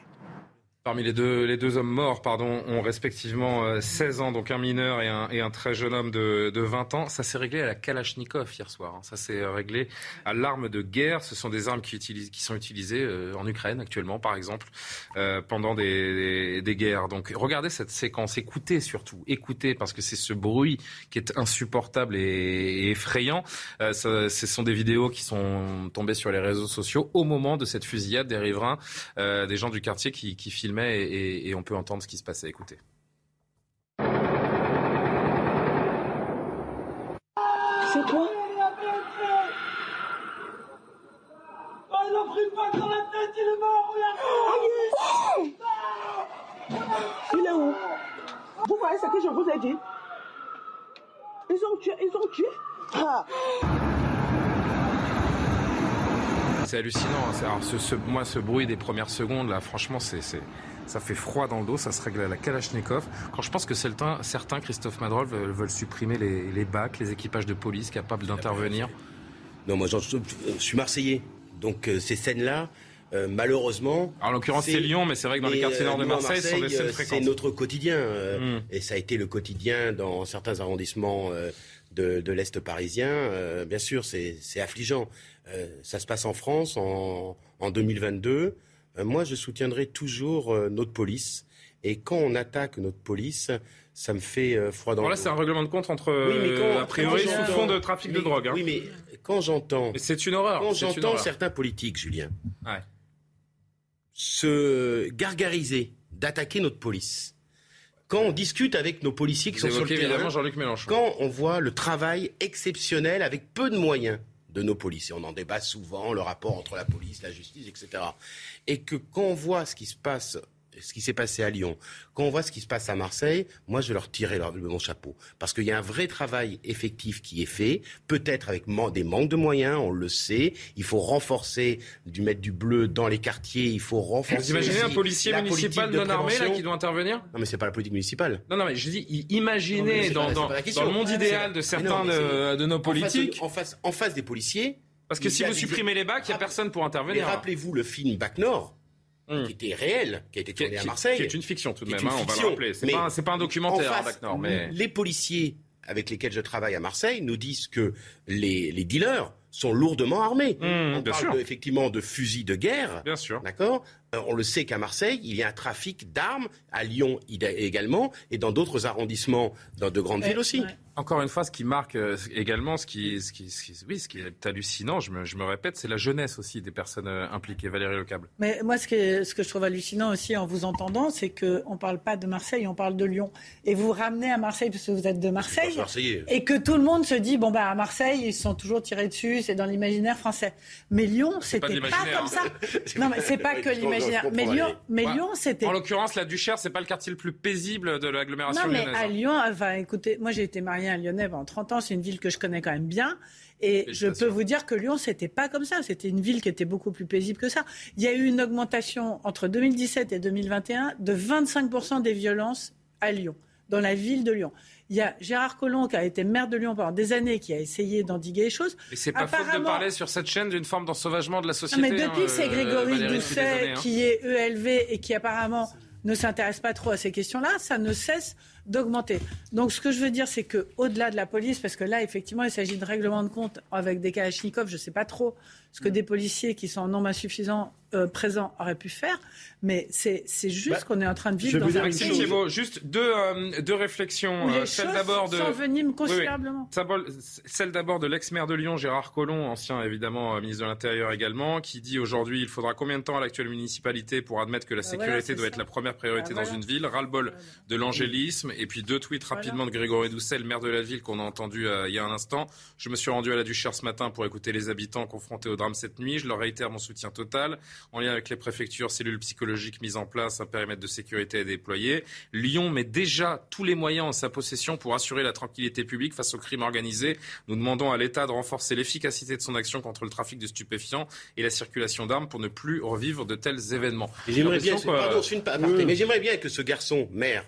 Parmi les deux, hommes morts, pardon, ont respectivement 16 euh, ans, donc un mineur et un, très jeune homme de, de 20 ans. Ça s'est réglé à la Kalachnikov hier soir. Hein. Ça s'est réglé à l'arme de guerre. Ce sont des armes qui, sont utilisées euh, en Ukraine actuellement, par exemple, euh, pendant des, guerres. Donc regardez cette séquence, écoutez surtout, écoutez, parce que c'est ce bruit qui est insupportable et, effrayant. Ce sont des vidéos qui sont tombées sur les réseaux sociaux au moment de cette fusillade des riverains, des gens du quartier qui, qui filment et, on peut entendre ce qui se passait. Écoutez. C'est quoi Oh, il a pris une balle dans la tête, il est mort, regarde Il est où Vous voyez ce que je vous ai dit Ils ont tué, ils ont tué ah. C'est hallucinant. Hein. ce, moi, ce bruit des premières secondes, là, franchement, c'est, ça fait froid dans le dos. Ça se règle à la Kalachnikov. Quand je pense que certains, certains Christophe Madrol, veulent, supprimer les, les bacs, les équipages de police capables d'intervenir. Non, moi, je, suis Marseillais. Donc, euh, ces scènes-là, euh, malheureusement. en l'occurrence, c'est Lyon, mais c'est vrai que dans les quartiers nord de euh, Marseille, sont des fréquentes. C'est notre quotidien. Hmm. Et ça a été le quotidien dans certains arrondissements de, de l'Est parisien. bien sûr, c'est affligeant. Euh, ça se passe en France en, 2022. Euh, moi, je soutiendrai toujours euh, notre police. Et quand on attaque notre police, ça me fait froid dans le le Là, c'est un règlement de compte entre, oui, a priori, sous fond de trafic de drogue. Hein. Oui, mais quand j'entends... C'est une horreur. Quand j'entends certains politiques, Julien, se gargariser d'attaquer notre police, quand on discute avec nos policiers qui sont sur le terrain, Jean-Luc Mélenchon. quand on voit le travail exceptionnel avec peu de moyens de nos policiers, on en débat souvent, le rapport entre la police, la justice, etc. Et que quand on voit ce qui se passe ce qui s'est passé à Lyon, quand on voit ce qui se passe à Marseille, moi je leur tirerai leur, mon chapeau. Parce qu'il y a un vrai travail effectif qui est fait, peut-être avec des manques de moyens, on le sait. Il faut renforcer, du mettre du bleu dans les quartiers, il faut renforcer. Vous imaginez un policier municipal non armé là, qui doit intervenir Non mais c'est pas la politique municipale. Non, non mais je dis, imaginez dans, dans, le monde idéal de certains de, nos politiques. En face, en face, des policiers. Parce que si vous supprimez les bacs, il n'y a personne pour intervenir. Mais rappelez-vous le film Bac Nord Hmm. qui était réel, qui a été tourné à Marseille. Qui est une fiction tout de même, hein, on va le rappeler. C'est pas, pas, un documentaire, hein, mais... Les policiers avec lesquels je travaille à Marseille nous disent que les, les dealers sont lourdement armés. Hmm, on parle effectivement de fusils de guerre. Bien sûr. D'accord On le sait qu'à Marseille, il y a un trafic d'armes, à Lyon également, et dans d'autres arrondissements, dans de grandes villes aussi. Encore une fois, ce qui marque euh, également, ce qui, ce qui, oui, ce qui est hallucinant, je me, je me répète, c'est la jeunesse aussi des personnes euh, impliquées. Valérie Lecable. Mais moi, ce que, ce que je trouve hallucinant aussi en vous entendant, c'est qu'on ne parle pas de Marseille, on parle de Lyon. Et vous ramenez à Marseille, parce que vous êtes de Marseille, et que tout le monde se dit, bon, bah, à Marseille, ils sont toujours tirés dessus, c'est dans l'imaginaire français. Mais Lyon, c'était pas, pas, comme ça. non, mais c'est pas que l'imaginaire. Mais Lyon, mais Lyon, c'était. En l'occurrence, la Duchère, c'est pas le quartier le plus paisible de l'agglomération Non, mais à Lyon, enfin, écoutez, moi, j'ai été mariée à Lyonnais pendant 30 ans. C'est une ville que je connais quand même bien. Et je peux vous dire que Lyon, c'était pas comme ça. C'était une ville qui était beaucoup plus paisible que ça. Il y a eu une augmentation entre 2017 et 2021 de 25% des violences à Lyon, dans la ville de Lyon. Il y a Gérard Collomb qui a été maire de Lyon pendant des années, qui a essayé d'endiguer les choses. Mais c'est pas faute de parler sur cette chaîne d'une forme d'ensauvagement de la société. mais depuis que c'est hein, Grégory Doucet hein. qui est ELV et qui apparemment ne s'intéresse pas trop à ces questions-là, ça ne cesse d'augmenter. Donc ce que je veux dire, c'est qu'au-delà de la police, parce que là, effectivement, il s'agit de règlement de compte avec des kalachnikovs, je ne sais pas trop ce que des policiers qui sont en nombre insuffisant euh, présents auraient pu faire, mais c'est juste bah, qu'on est en train de vivre dans un juste deux, euh, deux réflexions. Euh, celle d'abord de considérablement. Celle d'abord de l'ex-maire de Lyon, Gérard Collomb, ancien évidemment ministre de l'Intérieur également, qui dit aujourd'hui il faudra combien de temps à l'actuelle municipalité pour admettre que la bah sécurité doit être la première priorité bah dans une ville? Ras-le-bol de l'angélisme. Et puis deux tweets rapidement de Grégory Doucet, le maire de la ville qu'on a entendu il y a un instant. Je me suis rendu à la Duchère ce matin pour écouter les habitants confrontés au drame cette nuit. Je leur réitère mon soutien total. En lien avec les préfectures, cellules psychologiques mises en place, un périmètre de sécurité à déployer. Lyon met déjà tous les moyens en sa possession pour assurer la tranquillité publique face au crime organisé. Nous demandons à l'État de renforcer l'efficacité de son action contre le trafic de stupéfiants et la circulation d'armes pour ne plus revivre de tels événements. J'aimerais bien, mais j'aimerais bien que ce garçon, maire,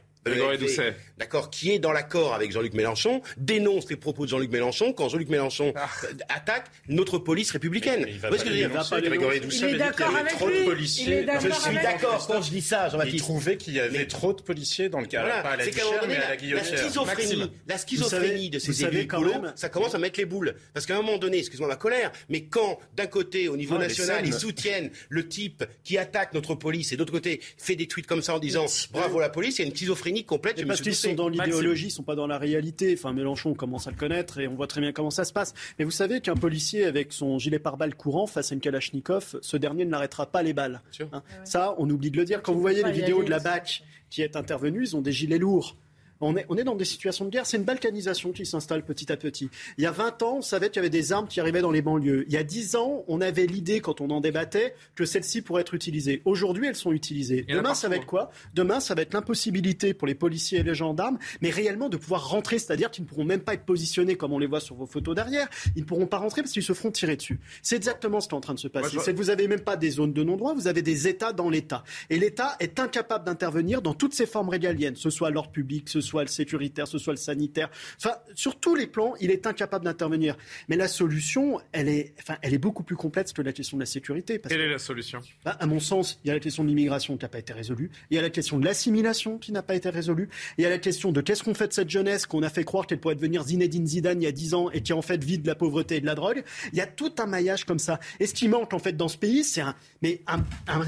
D'accord, qui est dans l'accord avec Jean-Luc Mélenchon, dénonce les propos de Jean-Luc Mélenchon quand Jean-Luc Mélenchon ah. attaque notre police républicaine. il, va il, est d'accord avec lui. je suis d'accord quand je dis ça, Jean-Baptiste. Il trouvait qu'il y avait trop de policiers dans le cas, pas à la mais à la guillotière. La schizophrénie, la schizophrénie de ces élus écolos, ça commence à mettre les boules. Parce qu'à un moment donné, excuse-moi ma colère, mais quand d'un côté, au niveau national, ils soutiennent le type qui attaque notre police et d'autre côté fait des tweets comme ça en disant bravo la police, il y a une schizophrénie complète. parce qu'ils sont dans l'idéologie, ils sont pas dans la réalité. Enfin, Mélenchon commence à le connaître et on voit très bien comment ça se passe. Mais vous savez qu'un policier avec son gilet pare-balles courant face à une Kalachnikov, ce dernier ne n'arrêtera pas les balles. Hein. Ça, on oublie de le dire. Quand vous voyez les vidéos de la BAC qui est intervenue, ils ont des gilets lourds. On est, on est dans des situations de guerre. C'est une balkanisation qui s'installe petit à petit. Il y a 20 ans, on savait qu'il y avait des armes qui arrivaient dans les banlieues. Il y a 10 ans, on avait l'idée, quand on en débattait, que celles-ci pourraient être utilisées. Aujourd'hui, elles sont utilisées. Demain, ça va être quoi? Demain, ça va être l'impossibilité pour les policiers et les gendarmes, mais réellement de pouvoir rentrer, c'est-à-dire qu'ils ne pourront même pas être positionnés comme on les voit sur vos photos derrière. Ils ne pourront pas rentrer parce qu'ils se feront tirer dessus. C'est exactement ce qui est en train de se passer. C'est que vous n'avez même pas des zones de non-droit, vous avez des États dans l'État. Et l'État est incapable d'intervenir dans toutes ses formes régaliennes, ce soit l'ordre public, ce soit le sécuritaire, ce soit le sanitaire. Enfin, sur tous les plans, il est incapable d'intervenir. Mais la solution, elle est, enfin, elle est beaucoup plus complexe que la question de la sécurité. Quelle est la solution? Bah, À mon sens, il y a la question de l'immigration qui n'a pas été résolue. Il y a la question de l'assimilation qui n'a pas été résolue. Il y a la question de qu'est-ce qu'on fait de cette jeunesse qu'on a fait croire qu'elle pourrait devenir Zinedine Zidane il y a 10 ans et qui en fait vit de la pauvreté et de la drogue. Il y a tout un maillage comme ça. Et ce qui manque en fait dans ce pays, c'est un, mais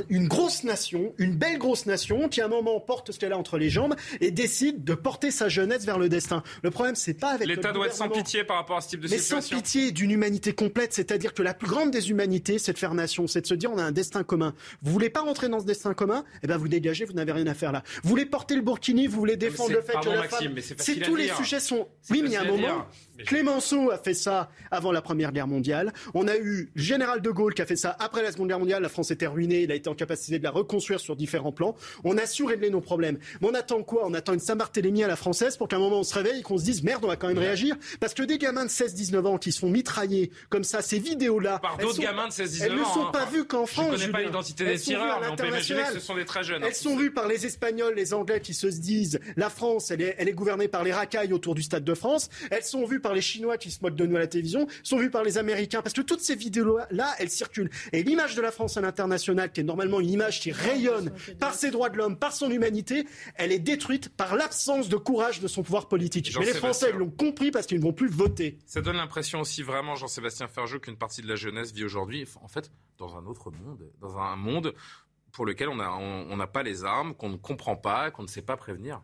une grosse nation, une belle grosse nation qui à un moment porte ce qu'elle a entre les jambes et décide de porter porter sa jeunesse vers le destin. Le problème, c'est pas avec l'État doit être sans pitié par rapport à ce type de mais situation. sans pitié d'une humanité complète, c'est-à-dire que la plus grande des humanités, c'est de faire nation, c'est de se dire on a un destin commun. Vous voulez pas rentrer dans ce destin commun? Eh ben vous dégagez, vous n'avez rien à faire là. Vous voulez porter le burkini, vous voulez défendre le fait que la femme... c'est tous les sujets sont. Oui, mais il y a un moment. Clémenceau a fait ça avant la Première Guerre mondiale. On a eu général de Gaulle qui a fait ça après la Seconde Guerre mondiale. La France était ruinée. Il a été en capacité de la reconstruire sur différents plans. On a su régler nos problèmes. Mais on attend quoi? On attend une Saint-Barthélemy à la française pour qu'à un moment on se réveille et qu'on se dise merde, on va quand même réagir. Parce que des gamins de 16-19 ans qui se font mitrailler comme ça, ces vidéos-là. Par d'autres gamins de 16-19 ans. Elles ne sont pas vues qu'en France. Je ne connais pas l'identité des tireurs, mais on peut imaginer que ce sont des très jeunes. Elles sont vues par les Espagnols, les Anglais qui se disent la France, elle est, elle est gouvernée par les racailles autour du Stade de France. Elles sont vues par les Chinois qui se moquent de nous à la télévision, sont vues par les Américains. Parce que toutes ces vidéos-là, elles circulent. Et l'image de la France à l'international, qui est normalement une image qui rayonne par ses droits de l'homme, par son humanité, elle est détruite par l'absence de courage de son pouvoir politique. Mais les Français l'ont compris parce qu'ils ne vont plus voter. Ça donne l'impression aussi vraiment, Jean-Sébastien Ferjou, qu'une partie de la jeunesse vit aujourd'hui, en fait, dans un autre monde, dans un monde pour lequel on n'a on, pas les armes, qu'on ne comprend pas, qu'on ne sait pas prévenir.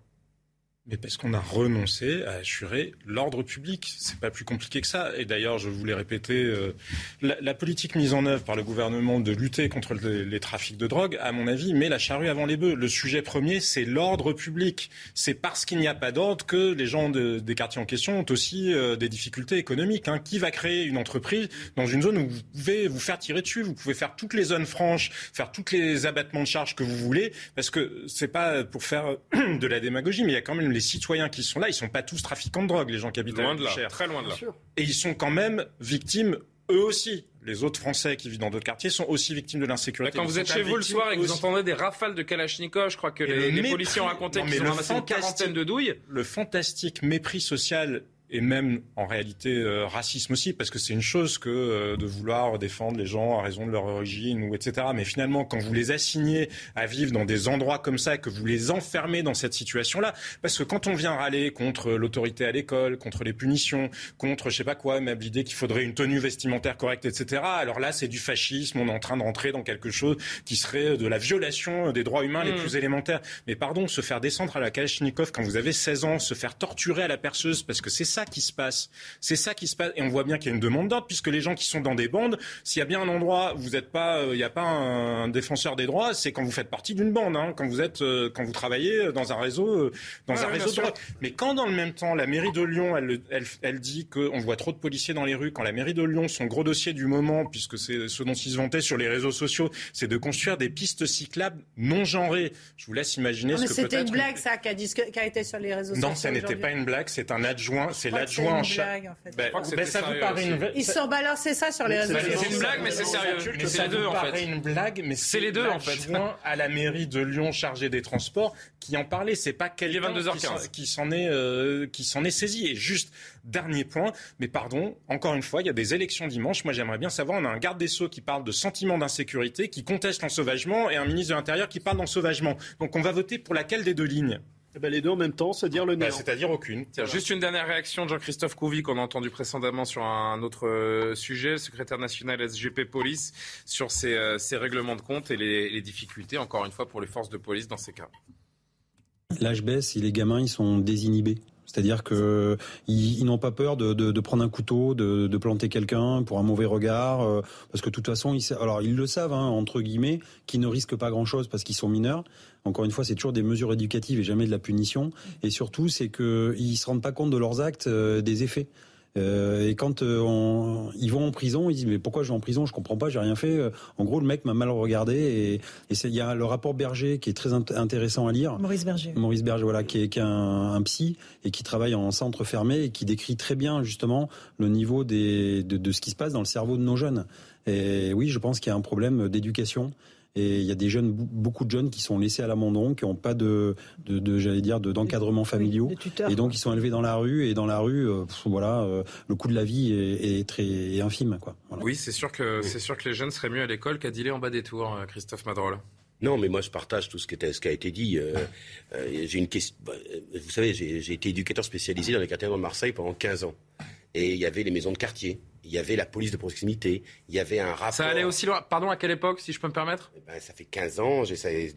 Mais parce qu'on a renoncé à assurer l'ordre public. C'est pas plus compliqué que ça. Et d'ailleurs, je voulais répéter, euh, la, politique mise en œuvre par le gouvernement de lutter contre les, trafics de drogue, à mon avis, met la charrue avant les bœufs. Le sujet premier, c'est l'ordre public. C'est parce qu'il n'y a pas d'ordre que les gens des quartiers en question ont aussi euh, des difficultés économiques. Hein. Qui va créer une entreprise dans une zone où vous pouvez vous faire tirer dessus, vous pouvez faire toutes les zones franches, faire tous les abattements de charges que vous voulez, parce que c'est pas pour faire de la démagogie, mais il y a quand même les citoyens qui sont là, ils sont pas tous trafiquants de drogue, les gens qui habitent loin de là, très loin de là. Et ils sont quand même victimes eux aussi. Les autres Français qui vivent dans d'autres quartiers sont aussi victimes de l'insécurité. Quand vous êtes chez vous le soir et que vous entendez des rafales de Kalachnikov, je crois que les, policiers ont raconté qu'ils ont ramassé une quarantaine de douilles. Le fantastique mépris social et même en réalité euh, racisme aussi, parce que c'est une chose que euh, de vouloir défendre les gens à raison de leur origine ou etc. Mais finalement, quand vous les assignez à vivre dans des endroits comme ça, que vous les enfermez dans cette situation-là, parce que quand on vient râler contre l'autorité à l'école, contre les punitions, contre je sais pas quoi, même l'idée qu'il faudrait une tenue vestimentaire correcte, etc. Alors là, c'est du fascisme. On est en train de rentrer dans quelque chose qui serait de la violation des droits humains les mmh. plus élémentaires. Mais pardon, se faire descendre à la Kalachnikov quand vous avez 16 ans, se faire torturer à la perceuse, parce que c'est ça qui se passe. C'est ça qui se passe. Et on voit bien qu'il y a une demande d'ordre, puisque les gens qui sont dans des bandes, s'il y a bien un endroit où vous n'êtes pas, euh, il n'y a pas un, défenseur des droits, c'est quand vous faites partie d'une bande, hein, quand vous êtes, euh, quand vous travaillez dans un réseau, euh, dans un réseau de. Mais quand dans le même temps, la mairie de Lyon, elle, elle, elle dit qu'on voit trop de policiers dans les rues, quand la mairie de Lyon, son gros dossier du moment, puisque c'est ce dont ils se vantaient sur les réseaux sociaux, c'est de construire des pistes cyclables non genrées. Je vous laisse imaginer ce que peut-être. C'était une blague, ça, qui a, qui a, été sur les réseaux sociaux. Non, ça n'était pas une blague, c'est un adjoint, c'est l'adjoint en charge. Ben, ben, ça vous paraît une... Ils sont balancés ça sur les réseaux sociaux. C'est une blague, mais c'est sérieux. c'est les deux, en fait. une blague, mais c'est les deux, en fait. à la mairie de Lyon chargé des transports qui en parlait. C'est pas quelqu'un qui s'en est, euh, qui s'en est saisi. Et juste, dernier point, mais pardon, encore une fois, il y a des élections dimanche. Moi, j'aimerais bien savoir, on a un garde des Sceaux qui parle de sentiment d'insécurité, qui conteste l'ensauvagement, et un ministre de l'Intérieur qui parle d'ensauvagement. Donc on va voter pour laquelle des deux lignes? Eh ben, les deux en même temps, c'est dire le bah, néant. C'est-à-dire aucune. Juste une dernière réaction de Jean-Christophe Couvi qu'on a entendu précédemment sur un autre euh, sujet, le secrétaire national SGP Police, sur ces, euh, règlements de compte et les, difficultés, encore une fois, pour les forces de police dans ces cas. L'âge baisse et les gamins, ils sont désinhibés. C'est-à-dire que ils, n'ont pas peur de, prendre un couteau, de, planter quelqu'un pour un mauvais regard, euh, parce que de toute façon, ils, alors ils le savent hein, entre guillemets, qu'ils ne risquent pas grand-chose parce qu'ils sont mineurs. Encore une fois, c'est toujours des mesures éducatives et jamais de la punition. Et surtout, c'est qu'ils se rendent pas compte de leurs actes, euh, des effets. Euh, et quand euh, ils vont en prison, ils disent mais pourquoi je vais en prison? Je comprends pas, j'ai rien fait. En gros, le mec m'a mal regardé et il y a le rapport Berger qui est très intéressant à lire. Maurice Berger. Maurice Berger, voilà, qui est, un, psy et qui travaille en centre fermé et qui décrit très bien justement le niveau des, de, de ce qui se passe dans le cerveau de nos jeunes. Et oui, je pense qu'il y a un problème d'éducation et il y a des jeunes, beaucoup de jeunes qui sont laissés à l'abandon, qui n'ont pas de, de, j'allais dire, d'encadrement familiaux, et donc ils sont élevés dans la rue. Et dans la rue, euh, voilà, euh, le coût de la vie est, très infime, quoi. Oui, c'est sûr que c'est sûr que les jeunes seraient mieux à l'école qu'à dealer en bas des tours, euh, Christophe Madrol. Non, mais moi je partage tout ce qui, était, ce qui a été dit. j'ai une question. Bah, vous savez, j'ai été éducateur spécialisé dans les quartiers de Marseille pendant 15 ans. Et il y avait les maisons de quartier il y avait la police de proximité, il y avait un rapport. Ça allait aussi loin. Pardon, à quelle époque, si je peux me permettre? Eh ben, Ça fait 15 ans,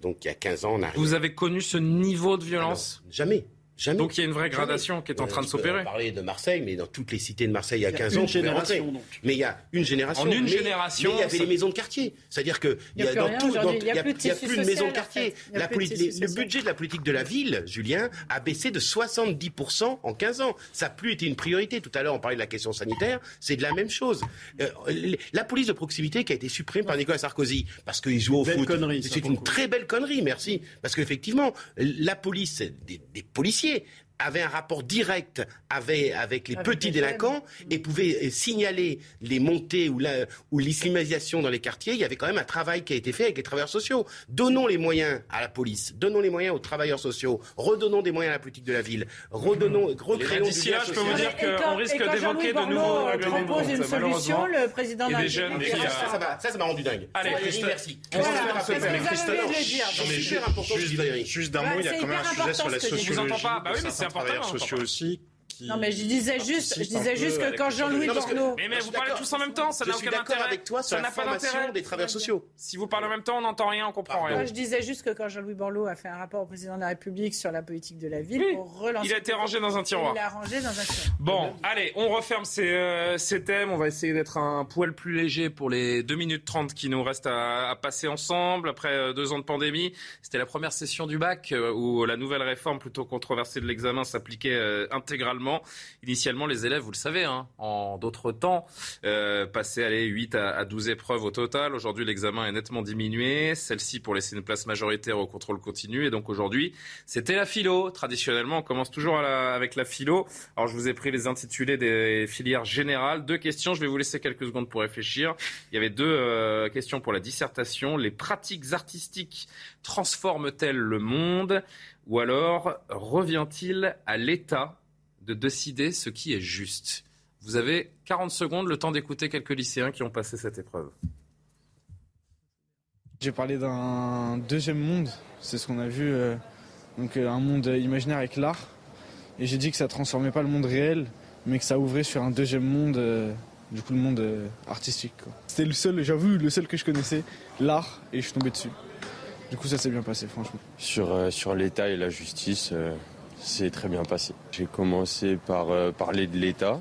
donc il y a 15 ans, on arrive. Vous avez connu ce niveau de violence? Jamais. Jamais. Donc il y a une vraie gradation qui est en train de s'opérer. On parler de Marseille, mais dans toutes les cités de Marseille il y a 15 ans, génération, mais il y a une génération. En une génération, mais il y avait les maisons de quartier. C'est-à-dire que il y a, dans tout, il y a plus de maisons de quartier. Le budget de la politique de la ville, Julien, a baissé de 70% en 15 ans. Ça n'a plus été une priorité. Tout à l'heure, on parlait de la question sanitaire. C'est de la même chose. Euh, la police de proximité qui a été supprimée par Nicolas Sarkozy parce qu'il joue au foot. C'est une très belle connerie, merci. Parce qu'effectivement, la police, des, des policiers que avait un rapport direct avec, avec les petits délinquants et pouvait euh, signaler les montées ou, la, ou l'islamisation dans les quartiers. Il y avait quand même un travail qui a été fait avec les travailleurs sociaux. Donnons les moyens à la police, donnons les moyens aux travailleurs sociaux, redonnons des moyens à la politique de la ville, redonnons, recréons D'ici là, je peux vous dire qu'on risque d'évoquer de nouveaux règlements propose une solution, le président de la République. Ça, ça m'a rendu dingue. Allez, merci. Juste d'un mot, il y a quand même un sujet sur la sociologie. Je vous entends pas. Bah oui, mais c'est travailleurs sociaux aussi non, mais je disais juste, je disais juste que quand Jean-Louis Borloo. Mais, mais vous parlez tous en même temps, ça n'a aucun intérêt. avec toi sur la formation des travailleurs sociaux. Si vous parlez en même temps, on n'entend rien, on comprend rien. je disais juste que quand Jean-Louis Borloo a fait un rapport au président de la République sur la politique de la ville pour relancer. Il a été rangé dans un tiroir. Il a rangé dans un tiroir. Bon, allez, on referme ces, euh, ces thèmes. On va essayer d'être un poil plus léger pour les 2 minutes 30 qui nous restent à, passer ensemble après euh, deux ans de pandémie. C'était la première session du bac euh, où la nouvelle réforme plutôt controversée de l'examen s'appliquait intégralement. Initialement, les élèves, vous le savez, hein, en d'autres temps, euh, passaient aller 8 à, 12 épreuves au total. Aujourd'hui, l'examen est nettement diminué. Celle-ci pour laisser une place majoritaire au contrôle continu. Et donc aujourd'hui, c'était la philo. Traditionnellement, on commence toujours avec la philo. Alors je vous ai pris les intitulés des filières générales. Deux questions. Je vais vous laisser quelques secondes pour réfléchir. Il y avait deux euh, questions pour la dissertation. Les pratiques artistiques transforment-elles le monde? Ou alors revient-il à l'État de décider ce qui est juste. Vous avez 40 secondes, le temps d'écouter quelques lycéens qui ont passé cette épreuve. J'ai parlé d'un deuxième monde, c'est ce qu'on a vu, euh, donc euh, un monde imaginaire avec l'art. Et j'ai dit que ça transformait pas le monde réel, mais que ça ouvrait sur un deuxième monde, euh, du coup le monde artistique. C'était le seul, j'avoue, le seul que je connaissais, l'art, et je suis tombé dessus. Du coup ça s'est bien passé, franchement. Sur, sur l'État et la justice, c'est très bien passé. J'ai commencé par euh, parler de l'État.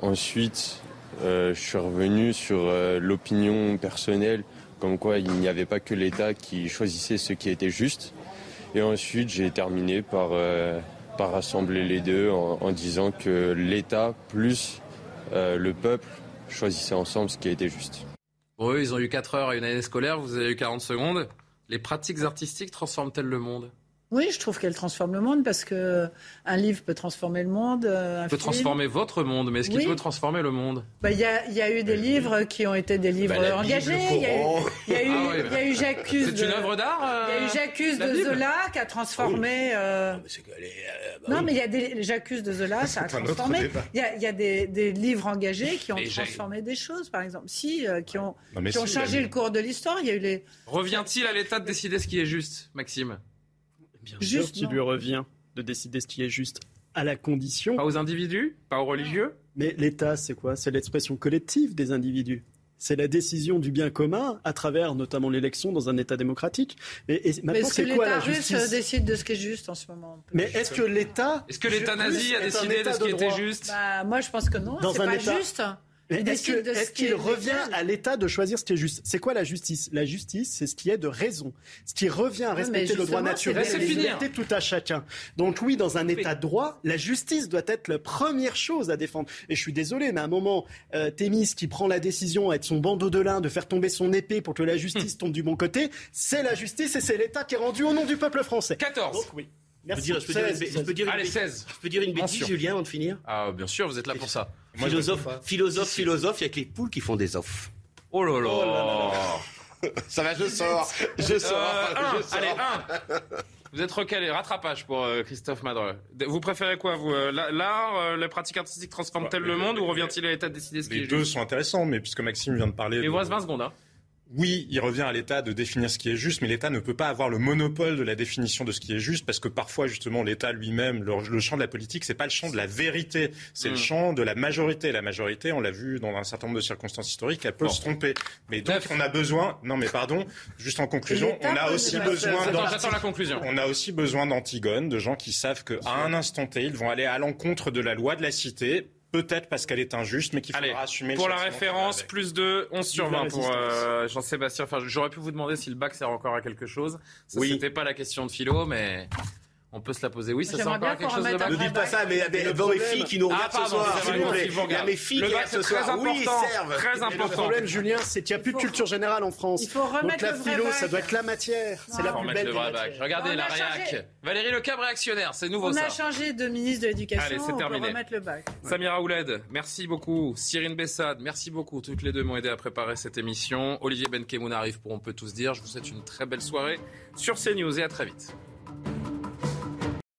Ensuite, euh, je suis revenu sur euh, l'opinion personnelle, comme quoi il n'y avait pas que l'État qui choisissait ce qui était juste. Et ensuite, j'ai terminé par, par rassembler les deux en, disant que l'État plus le peuple choisissaient ensemble ce qui était juste. Bon, eux, ils ont eu 4 heures et une année scolaire, vous avez eu 40 secondes. Les pratiques artistiques transforment-elles le monde? Oui, je trouve qu'elle transforme le monde parce que un livre peut transformer le monde. Un peut transformer votre monde, mais est-ce qu'il peut transformer le monde? Bah, Il y, a, y, a, eu des livres qui ont été des livres bah, engagés. Il y, a eu, y a eu J'accuse. C'est une œuvre d'art Il y a eu J'accuse de Zola qui a transformé. Euh... non, mais il y a des J'accuse de Zola, ça a transformé. Il y a, y a des, des, livres engagés qui ont transformé des choses, par exemple. Si, euh, qui ont, qui ont changé le cours de l'histoire. Il y a eu les. Revient-il à l'État de décider ce qui est juste, Maxime? Bien sûr qu'il lui revient de décider ce qui est juste à la condition. Pas aux individus Pas aux religieux Mais l'État, c'est quoi? C'est l'expression collective des individus. C'est la décision du bien commun à travers notamment l'élection dans un État démocratique. Et, et maintenant, c'est quoi la justice? russe décide de ce qui est juste en ce moment. Mais est-ce que l'État... Est-ce que l'État nazi a décidé de ce qui était juste? Bah, Moi, je pense que non. C'est pas juste. Est-ce qu'il revient à l'État de choisir ce qui est juste? C'est quoi la justice? La justice, c'est ce qui est de raison, ce qui revient à respecter le droit naturel et les libertés tout à chacun. Donc oui, dans un État de droit, la justice doit être la première chose à défendre. Et je suis désolé, mais à un moment, euh, Thémis qui prend la décision avec son bandeau de lin de faire tomber son épée pour que la justice hmm. tombe du bon côté, c'est la justice et c'est l'État qui est rendu au nom du peuple français. 14. Donc oui. Merci. Je peux dire, je peux dire, Allez, 16. Je peux dire une bêtise, Julien, avant de finir? Ah, bien sûr, vous êtes là pour ça. Philosophe, philosophe, philosophe, il y a que les poules qui font des offres. Oh là là, Ça va, je sors. Je sors. Euh, allez, un. Vous êtes recalé, rattrapage pour euh, Christophe Madre. Vous préférez quoi, vous euh, L'art, les pratiques artistiques transforment-elles bah, le monde ou revient-il à l'état de décider ce qui Les deux sont intéressants, mais puisque Maxime vient de parler. Il vous reste 20 secondes. Hein. Oui, il revient à l'État de définir ce qui est juste, mais l'État ne peut pas avoir le monopole de la définition de ce qui est juste, parce que parfois, justement, l'État lui-même, le, champ de la politique, c'est pas le champ de la vérité, c'est le mm. champ de la majorité. La majorité, on l'a vu dans un certain nombre de circonstances historiques, elle peut se tromper. Mais donc, on a besoin, non mais pardon, juste en conclusion, on a aussi besoin J'attends la conclusion. On a aussi besoin d'Antigone, de gens qui savent qu'à un instant T, ils vont aller à l'encontre de la loi de la cité peut-être parce qu'elle est injuste, mais qu'il faudra assumer. Pour la référence, plus de 11 sur 20 pour euh, Jean-Sébastien. Enfin, j'aurais pu vous demander si le bac sert encore à quelque chose. Ça, oui. C'était pas la question de philo, mais. On peut se la poser. Oui, ça sert encore à quelque chose de Ne dites pas ça, mais il y a des filles qui nous regardent ce soir, s'il vous plaît. Il y a mes filles qui regardent ce soir. Oui, servent. Très important. Le problème, Julien, c'est qu'il n'y a plus de culture générale en France. Il faut remettre Donc la philo, ça doit être la matière. C'est la plus belle le vrai bac. Regardez la réac. Valérie Lecab, réactionnaire, c'est nouveau ça. On a changé de ministre de l'Éducation. Allez, c'est terminé. remettre le bac. Samira Ouled, merci beaucoup. Cyrine Bessade, merci beaucoup. Toutes les deux m'ont aidé à préparer cette émission. Olivier Benkemoun arrive pour On peut tous dire. Je vous souhaite une très belle soirée sur CNews et à très vite.